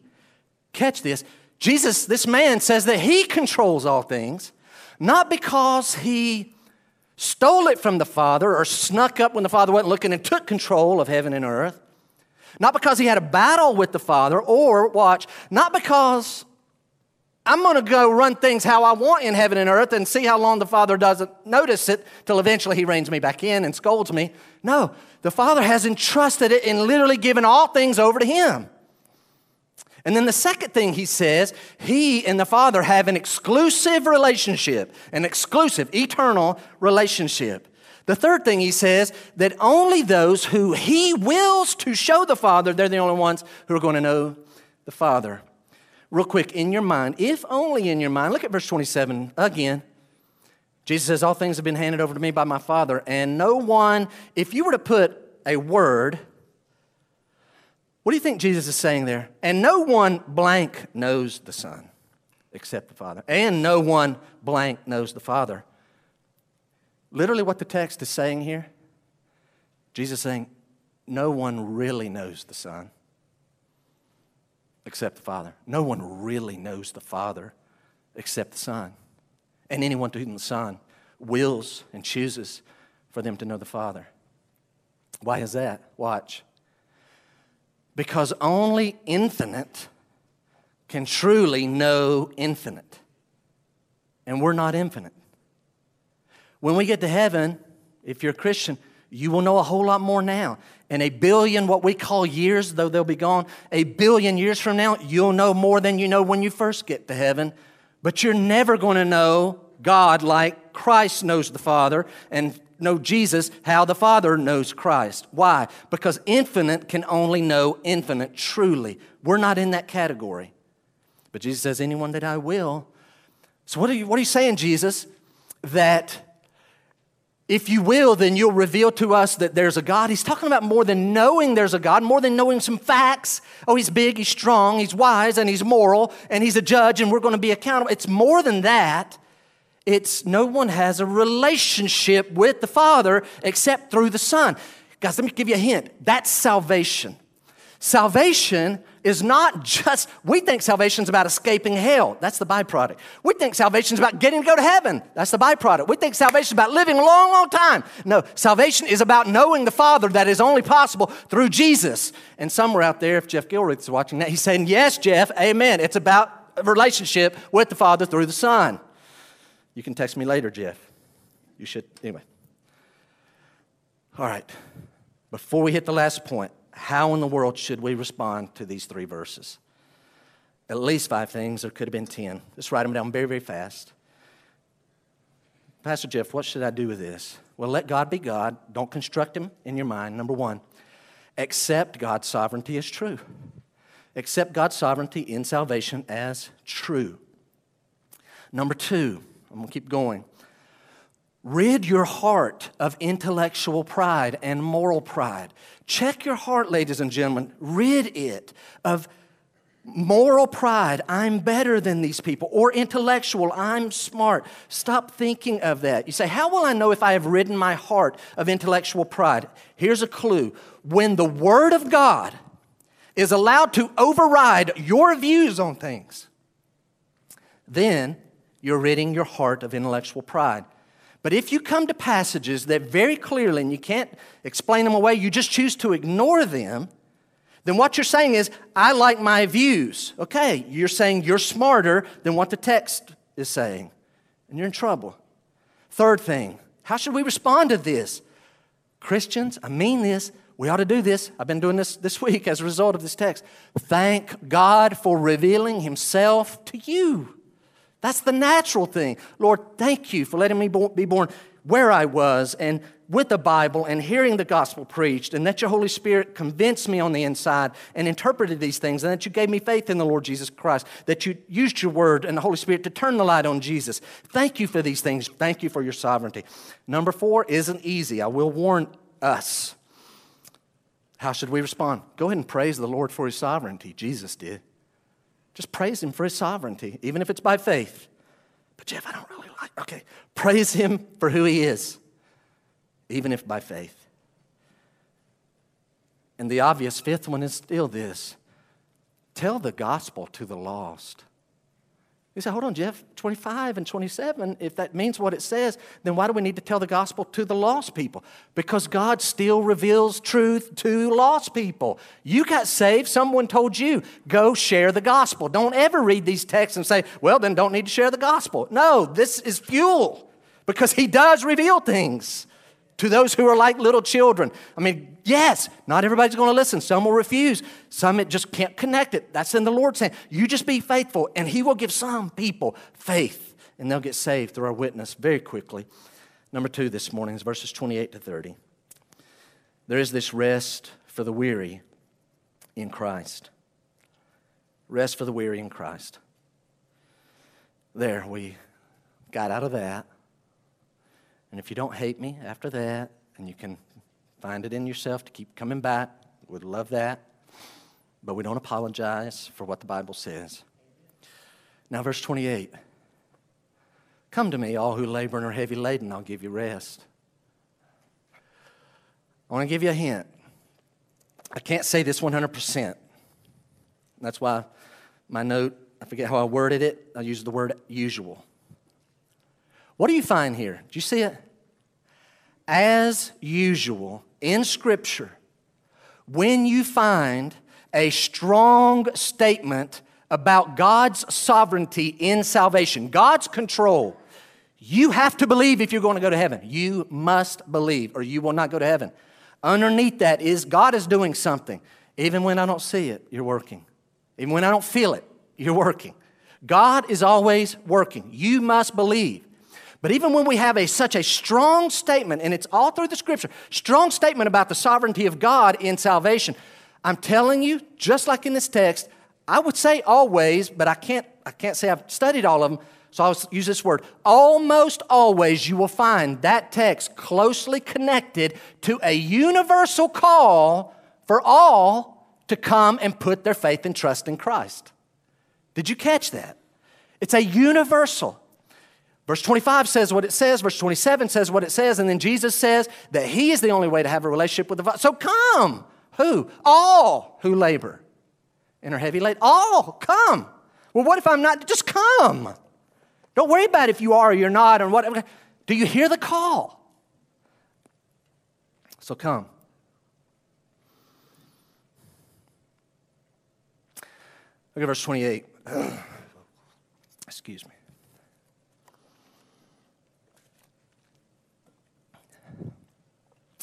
catch this, Jesus, this man says that He controls all things, not because He stole it from the Father or snuck up when the Father wasn't looking and took control of heaven and earth, not because He had a battle with the Father, or, watch, not because I'm going to go run things how I want in heaven and earth and see how long the Father doesn't notice it till eventually He reins me back in and scolds me. No, the Father has entrusted it and literally given all things over to Him. And then the second thing he says, he and the Father have an exclusive relationship, an exclusive, eternal relationship. The third thing he says, that only those who he wills to show the Father, they're the only ones who are going to know the Father real quick, in your mind, if only in your mind, look at verse 27 again. Jesus says, All things have been handed over to me by my Father, and no one, if you were to put a word, what do you think Jesus is saying there? And no one blank knows the Son except the Father, and no one blank knows the Father. Literally, what the text is saying here, Jesus is saying, No one really knows the Son except the Father. No one really knows the Father except the Son. And anyone to whom the Son wills and chooses for them to know the Father. Why is that? Watch. Because only infinite can truly know infinite. And we're not infinite. When we get to heaven, if you're a Christian, you will know a whole lot more now. In a billion, what we call years, though they'll be gone, a billion years from now, you'll know more than you know when you first get to heaven. But you're never going to know God like Christ knows the Father and know Jesus how the Father knows Christ. Why? Because infinite can only know infinite truly. We're not in that category. But Jesus says, anyone that I will. So, what are you, what are you saying, Jesus? That if you will, then you'll reveal to us that there's a God. He's talking about more than knowing there's a God, more than knowing some facts. Oh, he's big, he's strong, he's wise, and he's moral, and he's a judge, and we're going to be accountable. It's more than that. It's no one has a relationship with the Father except through the Son. Guys, let me give you a hint. That's salvation. Salvation is not just, we think salvation is about escaping hell. That's the byproduct. We think salvation is about getting to go to heaven. That's the byproduct. We think salvation is about living a long, long time. No, salvation is about knowing the Father that is only possible through Jesus. And somewhere out there, if Jeff Gilreath is watching that, he's saying, Yes, Jeff, amen. It's about a relationship with the Father through the Son. You can text me later, Jeff. You should, anyway. All right. Before we hit the last point, how in the world should we respond to these three verses? At least five things, there could have been 10. Just write them down very, very fast. Pastor Jeff, what should I do with this? Well, let God be God. Don't construct Him in your mind. Number one, accept God's sovereignty as true. Accept God's sovereignty in salvation as true. Number two, I'm going to keep going. Rid your heart of intellectual pride and moral pride. Check your heart, ladies and gentlemen. Rid it of moral pride. I'm better than these people. Or intellectual. I'm smart. Stop thinking of that. You say, How will I know if I have ridden my heart of intellectual pride? Here's a clue. When the Word of God is allowed to override your views on things, then you're ridding your heart of intellectual pride. But if you come to passages that very clearly, and you can't explain them away, you just choose to ignore them, then what you're saying is, I like my views. Okay, you're saying you're smarter than what the text is saying, and you're in trouble. Third thing, how should we respond to this? Christians, I mean this, we ought to do this. I've been doing this this *laughs* week as a result of this text. Thank God for revealing Himself to you. That's the natural thing. Lord, thank you for letting me be born where I was and with the Bible and hearing the gospel preached, and that your Holy Spirit convinced me on the inside and interpreted these things, and that you gave me faith in the Lord Jesus Christ, that you used your word and the Holy Spirit to turn the light on Jesus. Thank you for these things. Thank you for your sovereignty. Number four isn't easy. I will warn us. How should we respond? Go ahead and praise the Lord for his sovereignty. Jesus did. Just praise Him for His sovereignty, even if it's by faith. But Jeff, I don't really like, okay, praise Him for who He is, even if by faith. And the obvious fifth one is still this tell the gospel to the lost. You say, hold on, Jeff, 25 and 27, if that means what it says, then why do we need to tell the gospel to the lost people? Because God still reveals truth to lost people. You got saved, someone told you, go share the gospel. Don't ever read these texts and say, well, then don't need to share the gospel. No, this is fuel because He does reveal things to those who are like little children. I mean, yes, not everybody's going to listen. Some will refuse. Some it just can't connect it. That's in the Lord's hand. You just be faithful, and He will give some people faith, and they'll get saved through our witness very quickly. Number two this morning is verses 28 to 30. There is this rest for the weary in Christ. Rest for the weary in Christ. There, we got out of that. And if you don't hate me after that, and you can find it in yourself to keep coming back, we'd love that. But we don't apologize for what the Bible says. Now, verse 28 Come to me, all who labor and are heavy laden, I'll give you rest. I want to give you a hint. I can't say this 100%. That's why my note, I forget how I worded it, I used the word usual. What do you find here? Do you see it? As usual in Scripture, when you find a strong statement about God's sovereignty in salvation, God's control, you have to believe if you're going to go to heaven. You must believe, or you will not go to heaven. Underneath that is God is doing something. Even when I don't see it, you're working. Even when I don't feel it, you're working. God is always working. You must believe. But even when we have a, such a strong statement, and it's all through the scripture, strong statement about the sovereignty of God in salvation, I'm telling you, just like in this text, I would say always, but I can't, I can't say I've studied all of them, so I'll use this word. Almost always you will find that text closely connected to a universal call for all to come and put their faith and trust in Christ. Did you catch that? It's a universal. Verse 25 says what it says, verse 27 says what it says, and then Jesus says that He is the only way to have a relationship with the Father. So come. Who? All who labor and are heavy laden. All come. Well, what if I'm not? Just come. Don't worry about if you are or you're not or whatever. Do you hear the call? So come. Look at verse 28. *clears throat* Excuse me.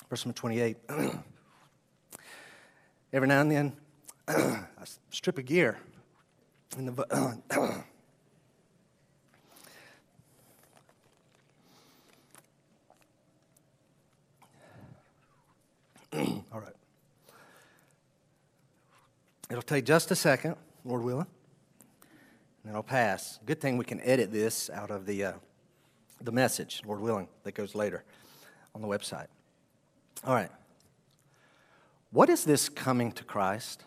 Verse number 28. *clears throat* Every now and then, *clears throat* I strip a gear in the. *clears throat* All right. It'll take just a second, Lord willing, and it'll pass. Good thing we can edit this out of the, uh, the message, Lord willing, that goes later on the website. All right. What is this coming to Christ?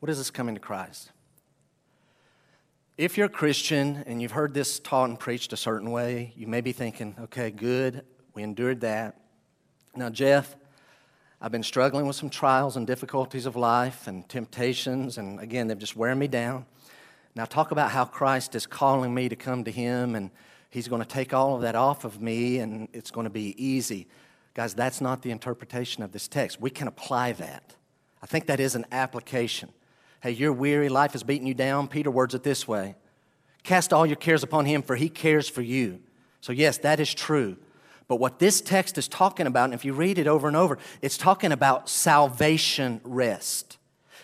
What is this coming to Christ? If you're a Christian and you've heard this taught and preached a certain way, you may be thinking, okay, good, we endured that. Now, Jeff, I've been struggling with some trials and difficulties of life and temptations, and again, they've just wearing me down. Now, talk about how Christ is calling me to come to Him, and He's going to take all of that off of me, and it's going to be easy. Guys, that's not the interpretation of this text. We can apply that. I think that is an application. Hey, you're weary, life is beating you down. Peter words it this way Cast all your cares upon Him, for He cares for you. So, yes, that is true. But what this text is talking about, and if you read it over and over, it's talking about salvation rest.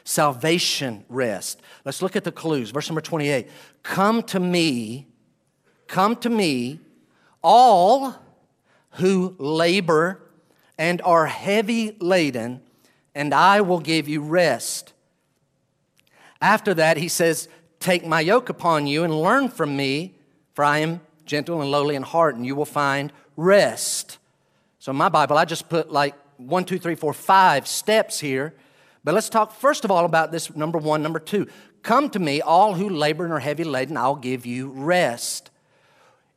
Salvation rest. Let's look at the clues. Verse number 28 Come to me, come to me, all who labor and are heavy laden, and I will give you rest. After that, he says, Take my yoke upon you and learn from me, for I am gentle and lowly in heart, and you will find rest. So, in my Bible, I just put like one, two, three, four, five steps here. But let's talk first of all about this number one. Number two, come to me, all who labor and are heavy laden, I'll give you rest.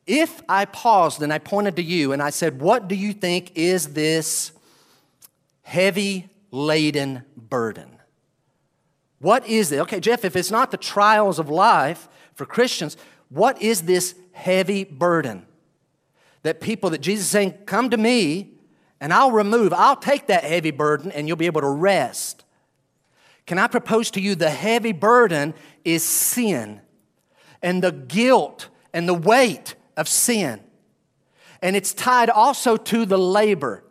If I paused and I pointed to you and I said, What do you think is this heavy laden burden? What is it? Okay, Jeff, if it's not the trials of life for Christians, what is this heavy burden? That people, that Jesus is saying, Come to me and I'll remove, I'll take that heavy burden and you'll be able to rest. Can I propose to you the heavy burden is sin and the guilt and the weight of sin. And it's tied also to the labor.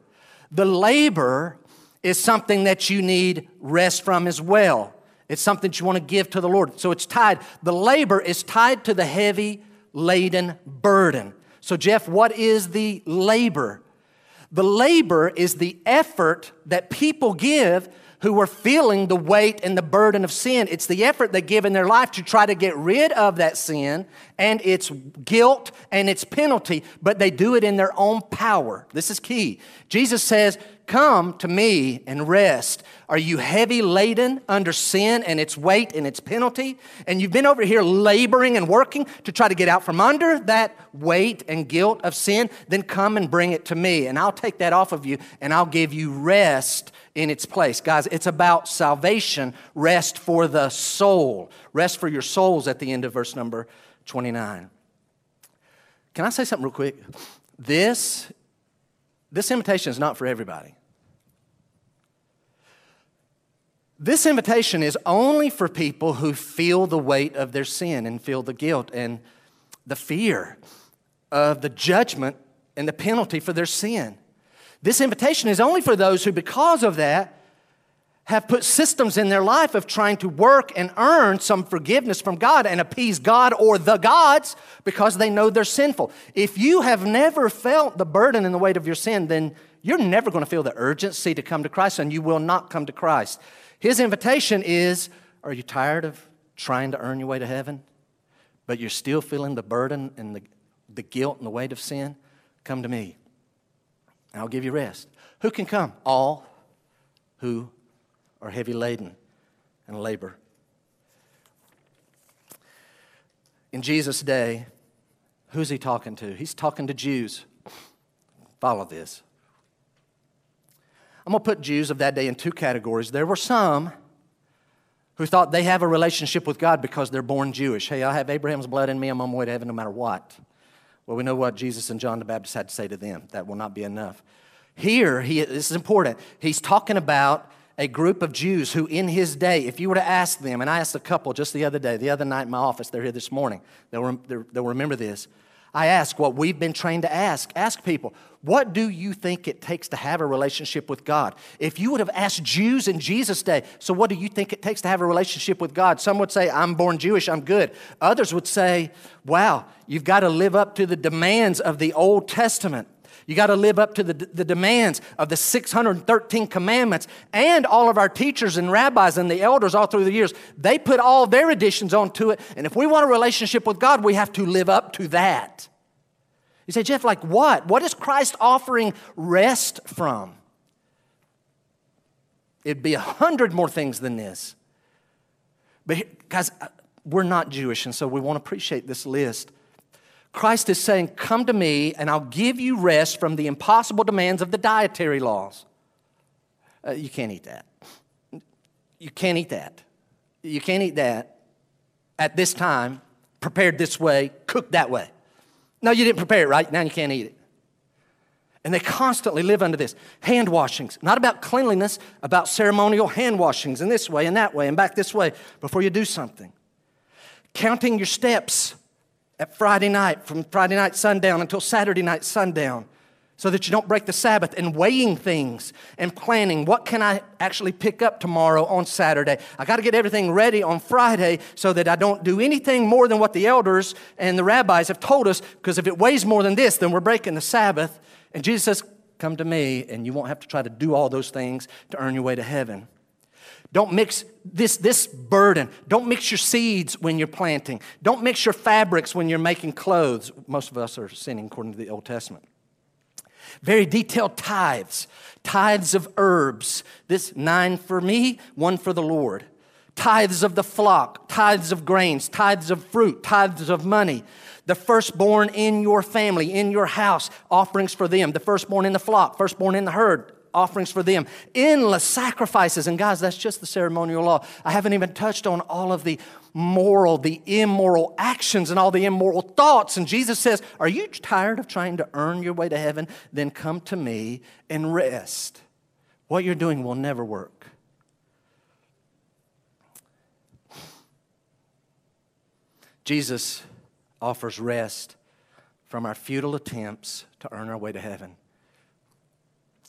The labor is something that you need rest from as well. It's something that you want to give to the Lord. So it's tied. The labor is tied to the heavy laden burden. So, Jeff, what is the labor? The labor is the effort that people give who are feeling the weight and the burden of sin. It's the effort they give in their life to try to get rid of that sin and its guilt and its penalty, but they do it in their own power. This is key. Jesus says, Come to me and rest. Are you heavy laden under sin and its weight and its penalty? And you've been over here laboring and working to try to get out from under that weight and guilt of sin? Then come and bring it to me, and I'll take that off of you and I'll give you rest in its place. Guys, it's about salvation, rest for the soul, rest for your souls at the end of verse number 29. Can I say something real quick? This, this invitation is not for everybody. This invitation is only for people who feel the weight of their sin and feel the guilt and the fear of the judgment and the penalty for their sin. This invitation is only for those who, because of that, have put systems in their life of trying to work and earn some forgiveness from God and appease God or the gods because they know they're sinful. If you have never felt the burden and the weight of your sin, then you're never going to feel the urgency to come to Christ and you will not come to Christ. His invitation is Are you tired of trying to earn your way to heaven, but you're still feeling the burden and the, the guilt and the weight of sin? Come to me. I'll give you rest. Who can come? All who are heavy laden and labor. In Jesus' day, Who's he talking to? He's talking to Jews. Follow this. I'm going to put Jews of that day in two categories. There were some who thought they have a relationship with God because they're born Jewish. Hey, I have Abraham's blood in me, I'm on my way to heaven no matter what. Well, we know what Jesus and John the Baptist had to say to them. That will not be enough. Here, he, this is important. He's talking about a group of Jews who, in his day, if you were to ask them, and I asked a couple just the other day, the other night in my office, they're here this morning, they'll, they'll remember this. I ask what we've been trained to ask. Ask people, what do you think it takes to have a relationship with God? If you would have asked Jews in Jesus' day, so what do you think it takes to have a relationship with God? Some would say, I'm born Jewish, I'm good. Others would say, wow, you've got to live up to the demands of the Old Testament. You got to live up to the, the demands of the 613 commandments. And all of our teachers and rabbis and the elders all through the years, they put all their additions onto it. And if we want a relationship with God, we have to live up to that. You say, Jeff, like what? What is Christ offering rest from? It'd be a hundred more things than this. But guys, we're not Jewish, and so we won't appreciate this list. Christ is saying, Come to me, and I'll give you rest from the impossible demands of the dietary laws. Uh, you can't eat that. You can't eat that. You can't eat that at this time, prepared this way, cooked that way. No, you didn't prepare it right. Now you can't eat it. And they constantly live under this hand washings, not about cleanliness, about ceremonial hand washings in this way and that way and back this way before you do something. Counting your steps at Friday night, from Friday night sundown until Saturday night sundown, so that you don't break the Sabbath, and weighing things and planning what can I actually pick up tomorrow on Saturday. I got to get everything ready on Friday so that I don't do anything more than what the elders and the rabbis have told us, because if it weighs more than this, then we're breaking the Sabbath. And Jesus says, Come to me, and you won't have to try to do all those things to earn your way to heaven. Don't mix this, this burden. Don't mix your seeds when you're planting. Don't mix your fabrics when you're making clothes. Most of us are sinning according to the Old Testament. Very detailed tithes, tithes of herbs. This nine for me, one for the Lord. Tithes of the flock, tithes of grains, tithes of fruit, tithes of money. The firstborn in your family, in your house, offerings for them. The firstborn in the flock, firstborn in the herd, offerings for them, endless sacrifices. And guys, that's just the ceremonial law. I haven't even touched on all of the moral, the immoral actions, and all the immoral thoughts. And Jesus says, Are you tired of trying to earn your way to heaven? Then come to me and rest. What you're doing will never work. Jesus offers rest from our futile attempts to earn our way to heaven.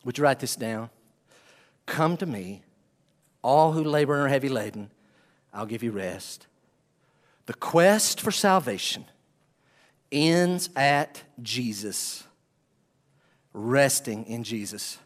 Would you write this down? Come to me, all who labor and are heavy laden, I'll give you rest. The quest for salvation ends at Jesus, resting in Jesus.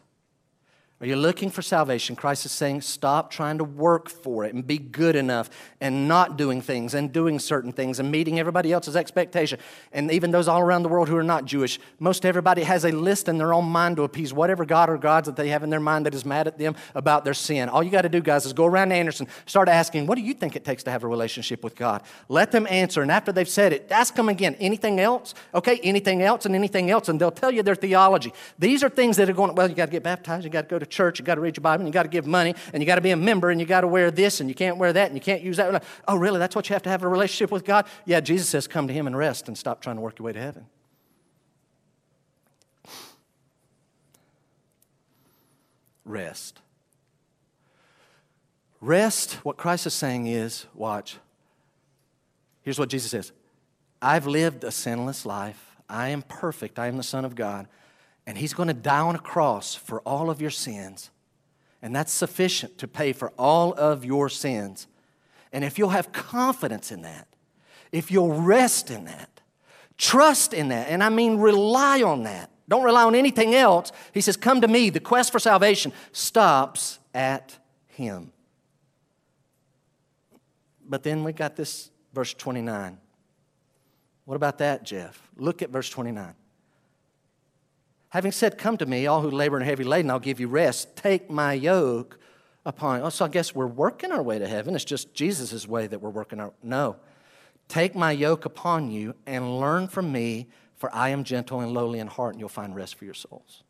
Are you looking for salvation? Christ is saying, stop trying to work for it and be good enough and not doing things and doing certain things and meeting everybody else's expectation. And even those all around the world who are not Jewish, most everybody has a list in their own mind to appease whatever God or gods that they have in their mind that is mad at them about their sin. All you got to do, guys, is go around Anderson, start asking, what do you think it takes to have a relationship with God? Let them answer. And after they've said it, ask them again, anything else? Okay, anything else and anything else. And they'll tell you their theology. These are things that are going, well, you got to get baptized, you got to go to church, you got to read your Bible, and you got to give money, and you got to be a member, and you got to wear this, and you can't wear that, and you can't use that. Oh, really? That's what you have to have a relationship with God? Yeah, Jesus says, come to Him and rest and stop trying to work your way to heaven. Rest. Rest, what Christ is saying is, watch. Here's what Jesus says I've lived a sinless life. I am perfect. I am the Son of God and He's going to die on a cross for all of your sins. And that's sufficient to pay for all of your sins. And if you'll have confidence in that, if you'll rest in that, trust in that, and I mean rely on that, don't rely on anything else. He says, Come to me. The quest for salvation stops at Him. But then we got this verse 29. What about that, Jeff? Look at verse 29. Having said, Come to me, all who labor and heavy laden, I'll give you rest. Take my yoke upon. Oh, so I guess we're working our way to heaven. It's just Jesus' way that we're working our. No. Take my yoke upon you and learn from me, for I am gentle and lowly in heart, and you'll find rest for your souls.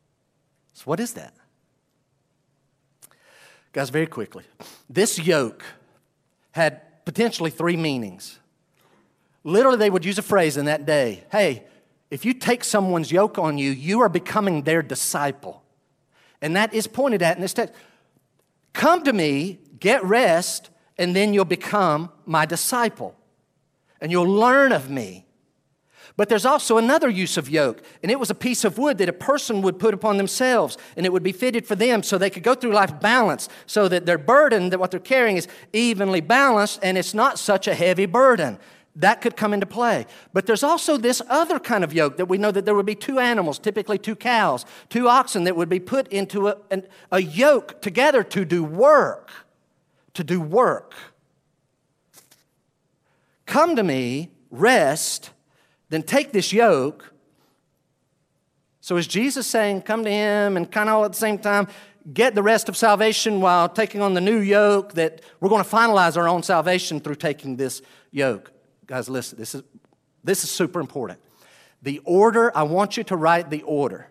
So, what is that? Guys, very quickly, this yoke had potentially three meanings. Literally, they would use a phrase in that day hey, if you take someone's yoke on you, you are becoming their disciple. And that is pointed at in this text. Come to me, get rest, and then you'll become my disciple. And you'll learn of me. But there's also another use of yoke, and it was a piece of wood that a person would put upon themselves, and it would be fitted for them so they could go through life balanced, so that their burden, that what they're carrying is evenly balanced, and it's not such a heavy burden. That could come into play. But there's also this other kind of yoke that we know that there would be two animals, typically two cows, two oxen, that would be put into a, an, a yoke together to do work. To do work. Come to me, rest, then take this yoke. So is Jesus saying, come to him and kind of all at the same time get the rest of salvation while taking on the new yoke that we're going to finalize our own salvation through taking this yoke? Guys, listen, this is, this is super important. The order, I want you to write the order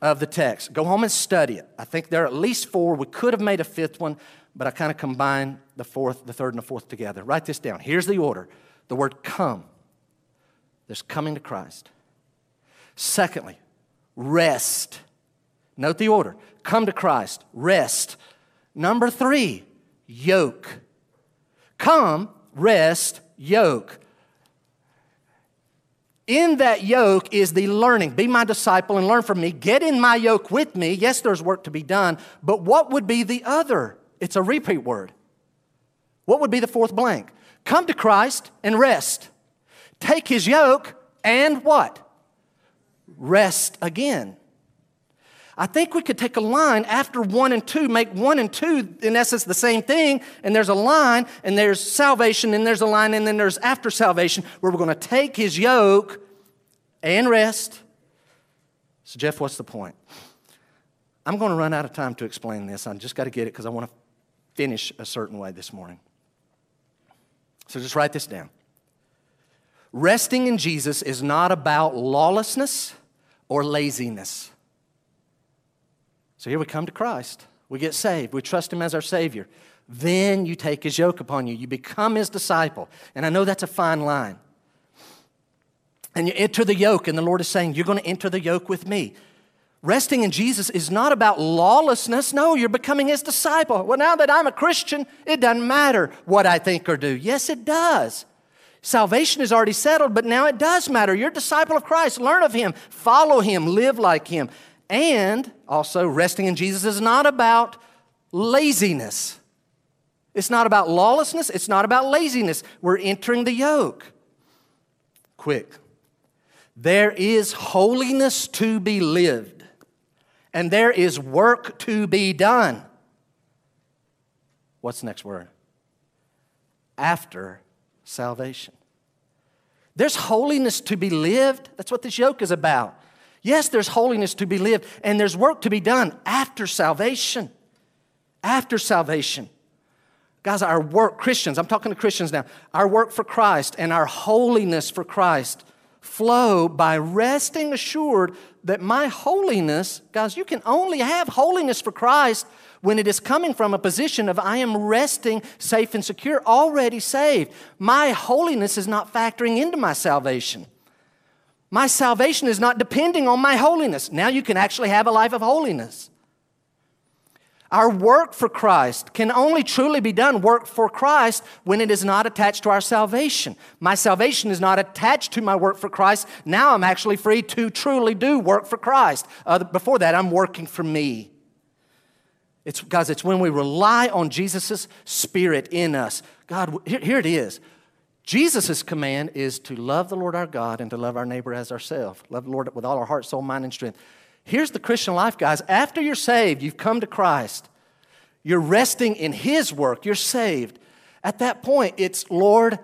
of the text. Go home and study it. I think there are at least four. We could have made a fifth one, but I kind of combined the fourth, the third, and the fourth together. Write this down. Here's the order the word come there's coming to Christ. Secondly, rest. Note the order come to Christ, rest. Number three, yoke. Come, rest, yoke. In that yoke is the learning. Be my disciple and learn from me. Get in my yoke with me. Yes, there's work to be done, but what would be the other? It's a repeat word. What would be the fourth blank? Come to Christ and rest take his yoke and what? Rest again. I think we could take a line after one and two, make one and two, in essence, the same thing. And there's a line, and there's salvation, and there's a line, and then there's after salvation, where we're going to take his yoke and rest. So, Jeff, what's the point? I'm going to run out of time to explain this. I just got to get it because I want to finish a certain way this morning. So, just write this down. Resting in Jesus is not about lawlessness or laziness. So here we come to Christ. We get saved. We trust Him as our Savior. Then you take His yoke upon you. You become His disciple. And I know that's a fine line. And you enter the yoke, and the Lord is saying, You're going to enter the yoke with me. Resting in Jesus is not about lawlessness. No, you're becoming His disciple. Well, now that I'm a Christian, it doesn't matter what I think or do. Yes, it does. Salvation is already settled, but now it does matter. You're a disciple of Christ. Learn of Him, follow Him, live like Him. And also, resting in Jesus is not about laziness. It's not about lawlessness. It's not about laziness. We're entering the yoke. Quick. There is holiness to be lived, and there is work to be done. What's the next word? After salvation. There's holiness to be lived. That's what this yoke is about. Yes, there's holiness to be lived, and there's work to be done after salvation. After salvation. Guys, our work, Christians, I'm talking to Christians now, our work for Christ and our holiness for Christ flow by resting assured that my holiness, guys, you can only have holiness for Christ when it is coming from a position of I am resting safe and secure, already saved. My holiness is not factoring into my salvation. My salvation is not depending on my holiness. Now you can actually have a life of holiness. Our work for Christ can only truly be done work for Christ when it is not attached to our salvation. My salvation is not attached to my work for Christ. Now I'm actually free to truly do work for Christ. Uh, before that, I'm working for me. It's, guys, it's when we rely on Jesus' Spirit in us. God, here, here it is. Jesus' command is to love the Lord our God and to love our neighbor as ourselves. Love the Lord with all our heart, soul, mind, and strength. Here's the Christian life, guys. After you're saved, you've come to Christ, you're resting in His work, you're saved. At that point, it's Lord,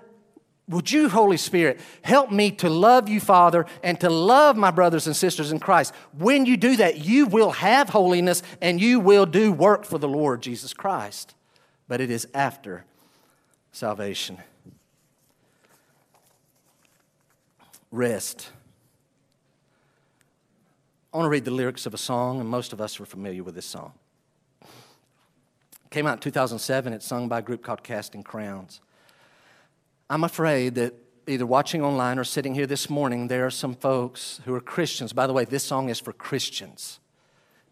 would you, Holy Spirit, help me to love you, Father, and to love my brothers and sisters in Christ? When you do that, you will have holiness and you will do work for the Lord Jesus Christ. But it is after salvation. Rest. I want to read the lyrics of a song, and most of us are familiar with this song. It came out in 2007. It's sung by a group called Casting Crowns. I'm afraid that either watching online or sitting here this morning, there are some folks who are Christians. By the way, this song is for Christians.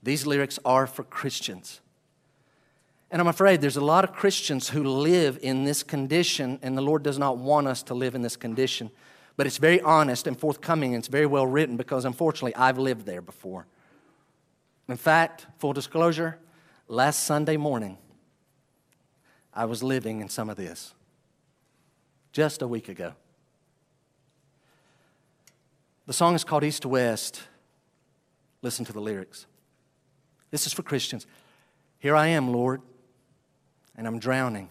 These lyrics are for Christians. And I'm afraid there's a lot of Christians who live in this condition, and the Lord does not want us to live in this condition. But it's very honest and forthcoming, and it's very well written because unfortunately I've lived there before. In fact, full disclosure, last Sunday morning, I was living in some of this just a week ago. The song is called East to West. Listen to the lyrics. This is for Christians. Here I am, Lord and I'm drowning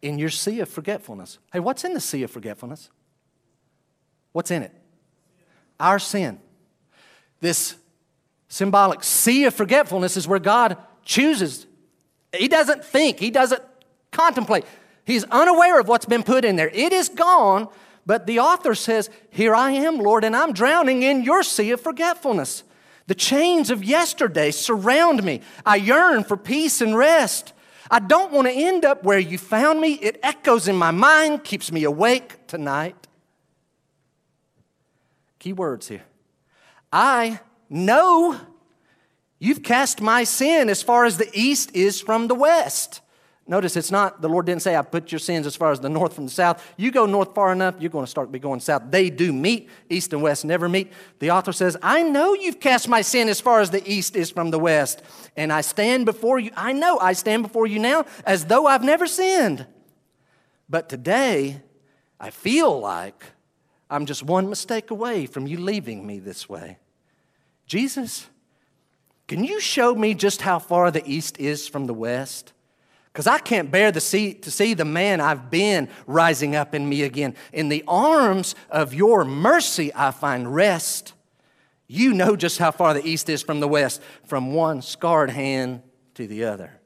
in your sea of forgetfulness. Hey, what's in the sea of forgetfulness? What's in it? Our sin. This symbolic sea of forgetfulness is where God chooses. He doesn't think, He doesn't contemplate. He's unaware of what's been put in there. It is gone, but the author says, Here I am, Lord, and I'm drowning in your sea of forgetfulness. The chains of yesterday surround me. I yearn for peace and rest. I don't want to end up where you found me. It echoes in my mind, keeps me awake tonight. Key words here. I know you've cast my sin as far as the east is from the west. Notice it's not, the Lord didn't say, I put your sins as far as the north from the south. You go north far enough, you're going to start to be going south. They do meet, east and west never meet. The author says, I know you've cast my sin as far as the east is from the west, and I stand before you. I know I stand before you now as though I've never sinned. But today, I feel like I'm just one mistake away from you leaving me this way. Jesus, can you show me just how far the east is from the west? Because I can't bear to see, to see the man I've been rising up in me again. In the arms of your mercy, I find rest. You know just how far the east is from the west, from one scarred hand to the other.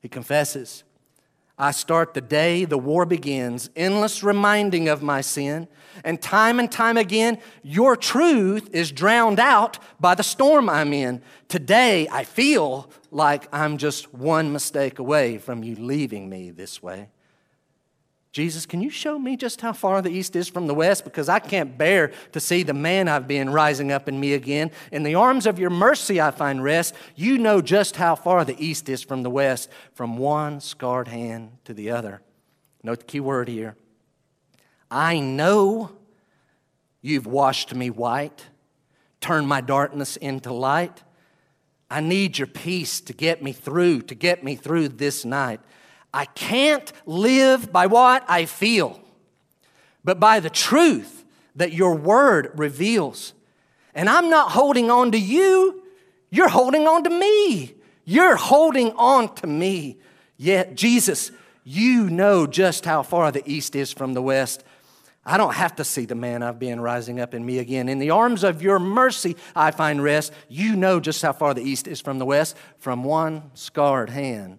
He confesses, I start the day the war begins, endless reminding of my sin. And time and time again, your truth is drowned out by the storm I'm in. Today, I feel like I'm just one mistake away from you leaving me this way. Jesus, can you show me just how far the east is from the west? Because I can't bear to see the man I've been rising up in me again. In the arms of your mercy, I find rest. You know just how far the east is from the west, from one scarred hand to the other. Note the key word here. I know you've washed me white, turned my darkness into light. I need your peace to get me through, to get me through this night. I can't live by what I feel, but by the truth that your word reveals. And I'm not holding on to you, you're holding on to me. You're holding on to me. Yet, Jesus, you know just how far the east is from the west. I don't have to see the man I've been rising up in me again. In the arms of your mercy, I find rest. You know just how far the east is from the west, from one scarred hand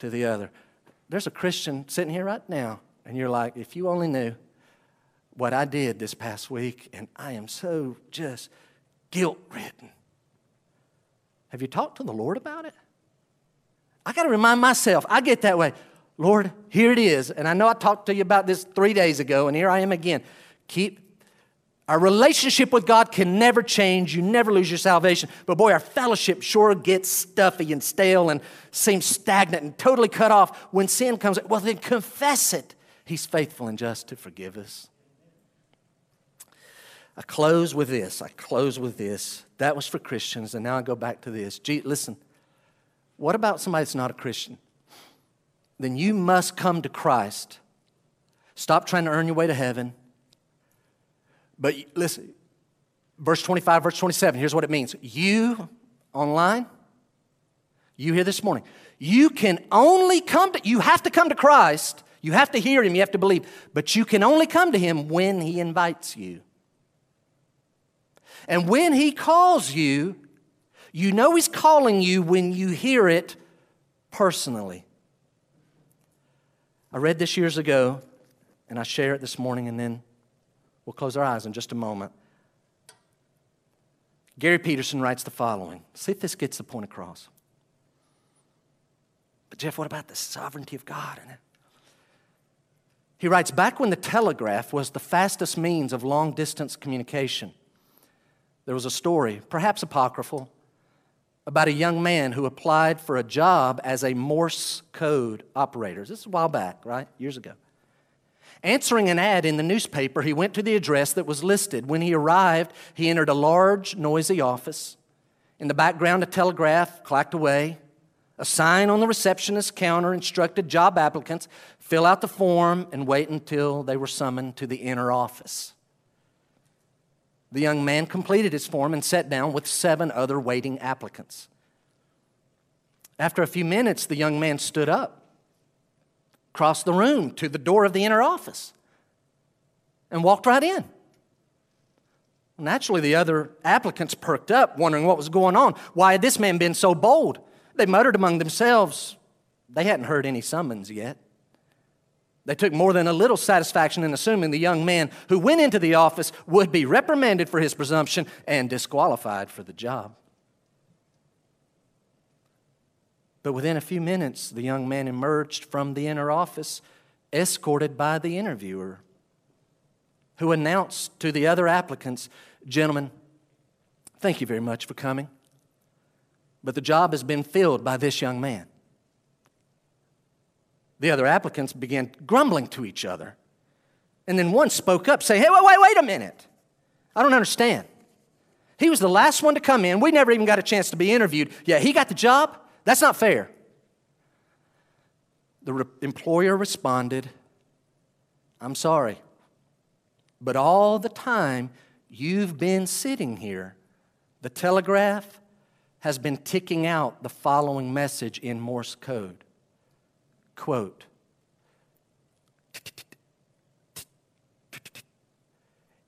to the other. There's a Christian sitting here right now, and you're like, if you only knew what I did this past week, and I am so just guilt ridden. Have you talked to the Lord about it? I got to remind myself, I get that way. Lord, here it is. And I know I talked to you about this three days ago, and here I am again. Keep our relationship with God can never change. You never lose your salvation. But boy, our fellowship sure gets stuffy and stale and seems stagnant and totally cut off when sin comes. Well, then confess it. He's faithful and just to forgive us. I close with this. I close with this. That was for Christians, and now I go back to this. Gee, listen, what about somebody that's not a Christian? Then you must come to Christ. Stop trying to earn your way to heaven but listen, verse 25, verse 27, here's what it means. You online, you here this morning, you can only come to, you have to come to Christ. You have to hear him, you have to believe, but you can only come to him when he invites you. And when he calls you, you know he's calling you when you hear it personally. I read this years ago and I share it this morning, and then we'll close our eyes in just a moment. Gary Peterson writes the following. See if this gets the point across. But, Jeff, what about the sovereignty of God in it? He writes Back when the telegraph was the fastest means of long distance communication, there was a story, perhaps apocryphal, about a young man who applied for a job as a Morse code operator. This is a while back, right? Years ago. Answering an ad in the newspaper, he went to the address that was listed. When he arrived, he entered a large, noisy office. In the background, a telegraph clacked away. A sign on the receptionist's counter instructed job applicants fill out the form and wait until they were summoned to the inner office. The young man completed his form and sat down with seven other waiting applicants. After a few minutes, the young man stood up crossed the room to the door of the inner office and walked right in. Naturally, the other applicants perked up, wondering what was going on. Why had this man been so bold? They muttered among themselves. They hadn't heard any summons yet. They took more than a little satisfaction in assuming the young man who went into the office would be reprimanded for his presumption and disqualified for the job. But within a few minutes, the young man emerged from the inner office, escorted by the interviewer, who announced to the other applicants, Gentlemen, thank you very much for coming, but the job has been filled by this young man. The other applicants began grumbling to each other. And then one spoke up, saying, Hey, wait, wait, wait a minute. I don't understand. He was the last one to come in. We never even got a chance to be interviewed. Yeah, he got the job. That's not fair. The re- employer responded, I'm sorry, but all the time you've been sitting here, the telegraph has been ticking out the following message in Morse code. Quote,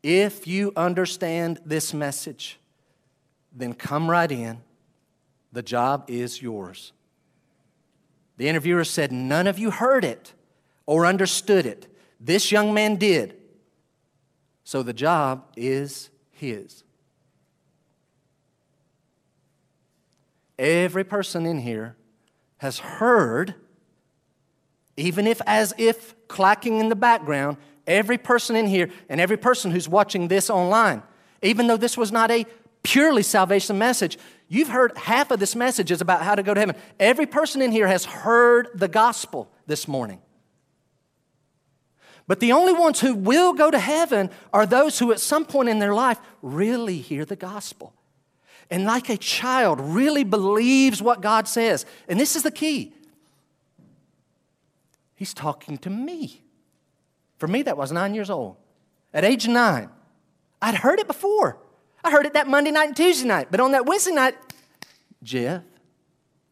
If you understand this message, then come right in the job is yours. The interviewer said, None of you heard it or understood it. This young man did. So the job is his. Every person in here has heard, even if as if clacking in the background, every person in here and every person who's watching this online, even though this was not a purely salvation message, You've heard half of this message is about how to go to heaven. Every person in here has heard the gospel this morning. But the only ones who will go to heaven are those who, at some point in their life, really hear the gospel. And, like a child, really believes what God says. And this is the key He's talking to me. For me, that was nine years old. At age nine, I'd heard it before. I heard it that Monday night and Tuesday night. But on that Wednesday night, Jeff,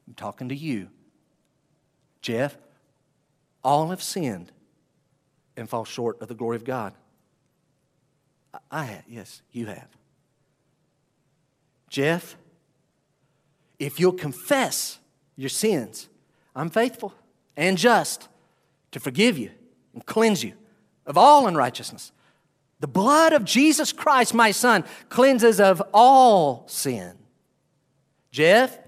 I'm talking to you. Jeff, all have sinned and fall short of the glory of God. I have, yes, you have. Jeff, if you'll confess your sins, I'm faithful and just to forgive you and cleanse you of all unrighteousness. The blood of Jesus Christ, my son, cleanses of all sin. Jeff,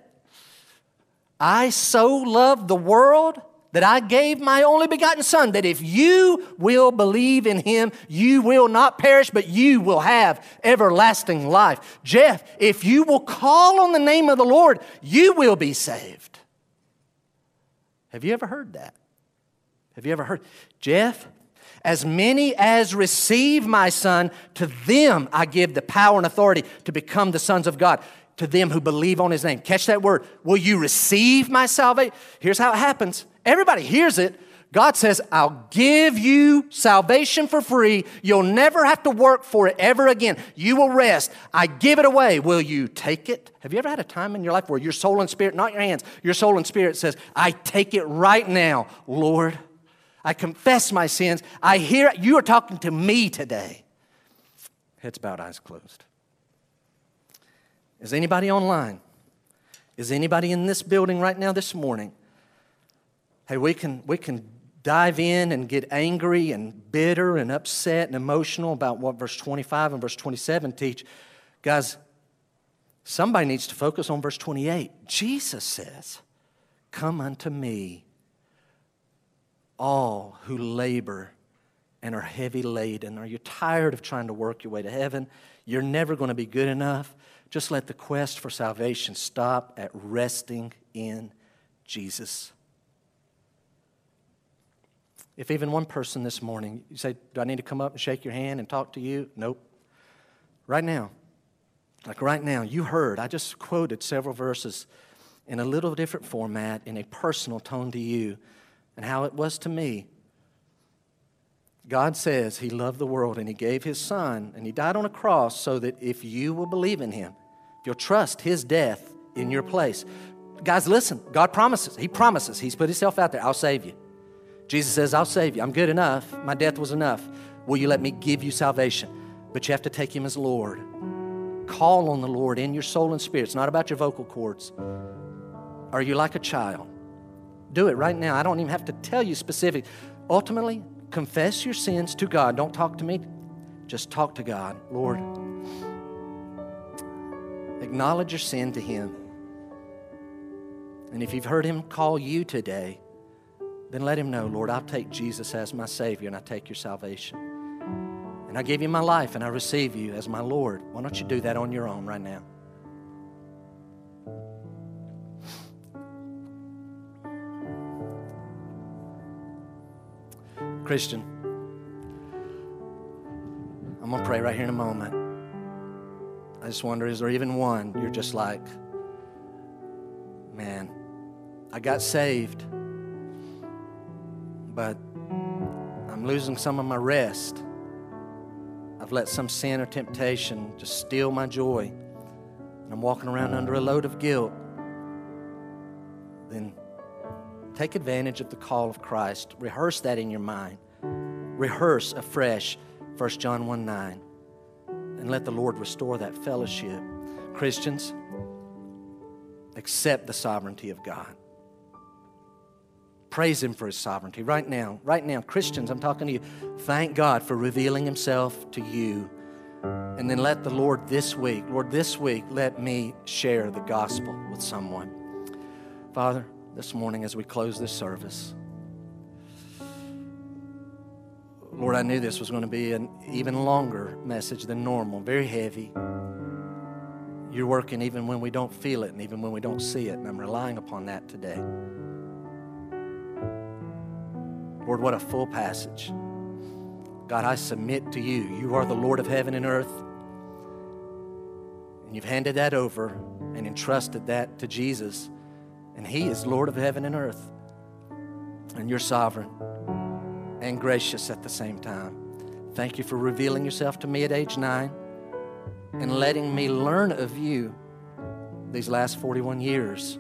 I so love the world that I gave my only begotten Son, that if you will believe in Him, you will not perish, but you will have everlasting life. Jeff, if you will call on the name of the Lord, you will be saved. Have you ever heard that? Have you ever heard? Jeff, as many as receive my Son, to them I give the power and authority to become the sons of God. To them who believe on his name. Catch that word. Will you receive my salvation? Here's how it happens. Everybody hears it. God says, I'll give you salvation for free. You'll never have to work for it ever again. You will rest. I give it away. Will you take it? Have you ever had a time in your life where your soul and spirit, not your hands, your soul and spirit says, I take it right now, Lord? I confess my sins. I hear you are talking to me today. Heads bowed, eyes closed. Is anybody online? Is anybody in this building right now this morning? Hey, we can, we can dive in and get angry and bitter and upset and emotional about what verse 25 and verse 27 teach. Guys, somebody needs to focus on verse 28. Jesus says, Come unto me, all who labor and are heavy laden. Are you tired of trying to work your way to heaven? You're never going to be good enough. Just let the quest for salvation stop at resting in Jesus. If even one person this morning, you say, Do I need to come up and shake your hand and talk to you? Nope. Right now, like right now, you heard, I just quoted several verses in a little different format, in a personal tone to you, and how it was to me. God says He loved the world and He gave His Son and He died on a cross so that if you will believe in Him, if you'll trust His death in your place. Guys, listen, God promises. He promises. He's put Himself out there. I'll save you. Jesus says, I'll save you. I'm good enough. My death was enough. Will you let me give you salvation? But you have to take Him as Lord. Call on the Lord in your soul and spirit. It's not about your vocal cords. Are you like a child? Do it right now. I don't even have to tell you specific. Ultimately, confess your sins to God. Don't talk to me. Just talk to God. Lord, acknowledge your sin to Him. And if you've heard Him call you today, then let Him know, Lord, I'll take Jesus as my Savior and I take your salvation. And I give you my life and I receive you as my Lord. Why don't you do that on your own right now? Christian, I'm going to pray right here in a moment. I just wonder is there even one you're just like, man, I got saved, but I'm losing some of my rest. I've let some sin or temptation just steal my joy, and I'm walking around under a load of guilt. Then Take advantage of the call of Christ. Rehearse that in your mind. Rehearse afresh 1 John 1 9. And let the Lord restore that fellowship. Christians, accept the sovereignty of God. Praise Him for His sovereignty. Right now, right now, Christians, I'm talking to you. Thank God for revealing Himself to you. And then let the Lord this week, Lord, this week, let me share the gospel with someone. Father, this morning as we close this service. Lord, I knew this was going to be an even longer message than normal, very heavy. You're working even when we don't feel it and even when we don't see it, and I'm relying upon that today. Lord, what a full passage. God, I submit to you. You are the Lord of heaven and earth. And you've handed that over and entrusted that to Jesus. And He is Lord of heaven and earth. And you're sovereign and gracious at the same time. Thank you for revealing yourself to me at age nine and letting me learn of you these last 41 years.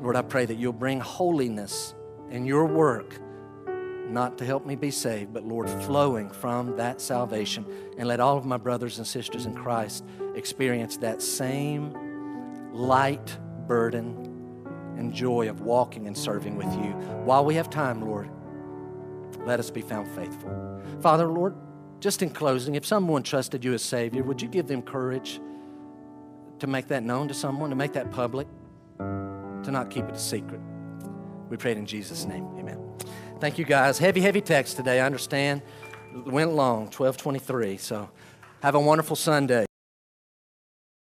Lord, I pray that you'll bring holiness in your work, not to help me be saved, but Lord, flowing from that salvation. And let all of my brothers and sisters in Christ experience that same light burden and joy of walking and serving with you. While we have time, Lord, let us be found faithful. Father, Lord, just in closing, if someone trusted you as Savior, would you give them courage to make that known to someone, to make that public, to not keep it a secret? We pray it in Jesus' name. Amen. Thank you, guys. Heavy, heavy text today. I understand. It went long, 1223. So have a wonderful Sunday.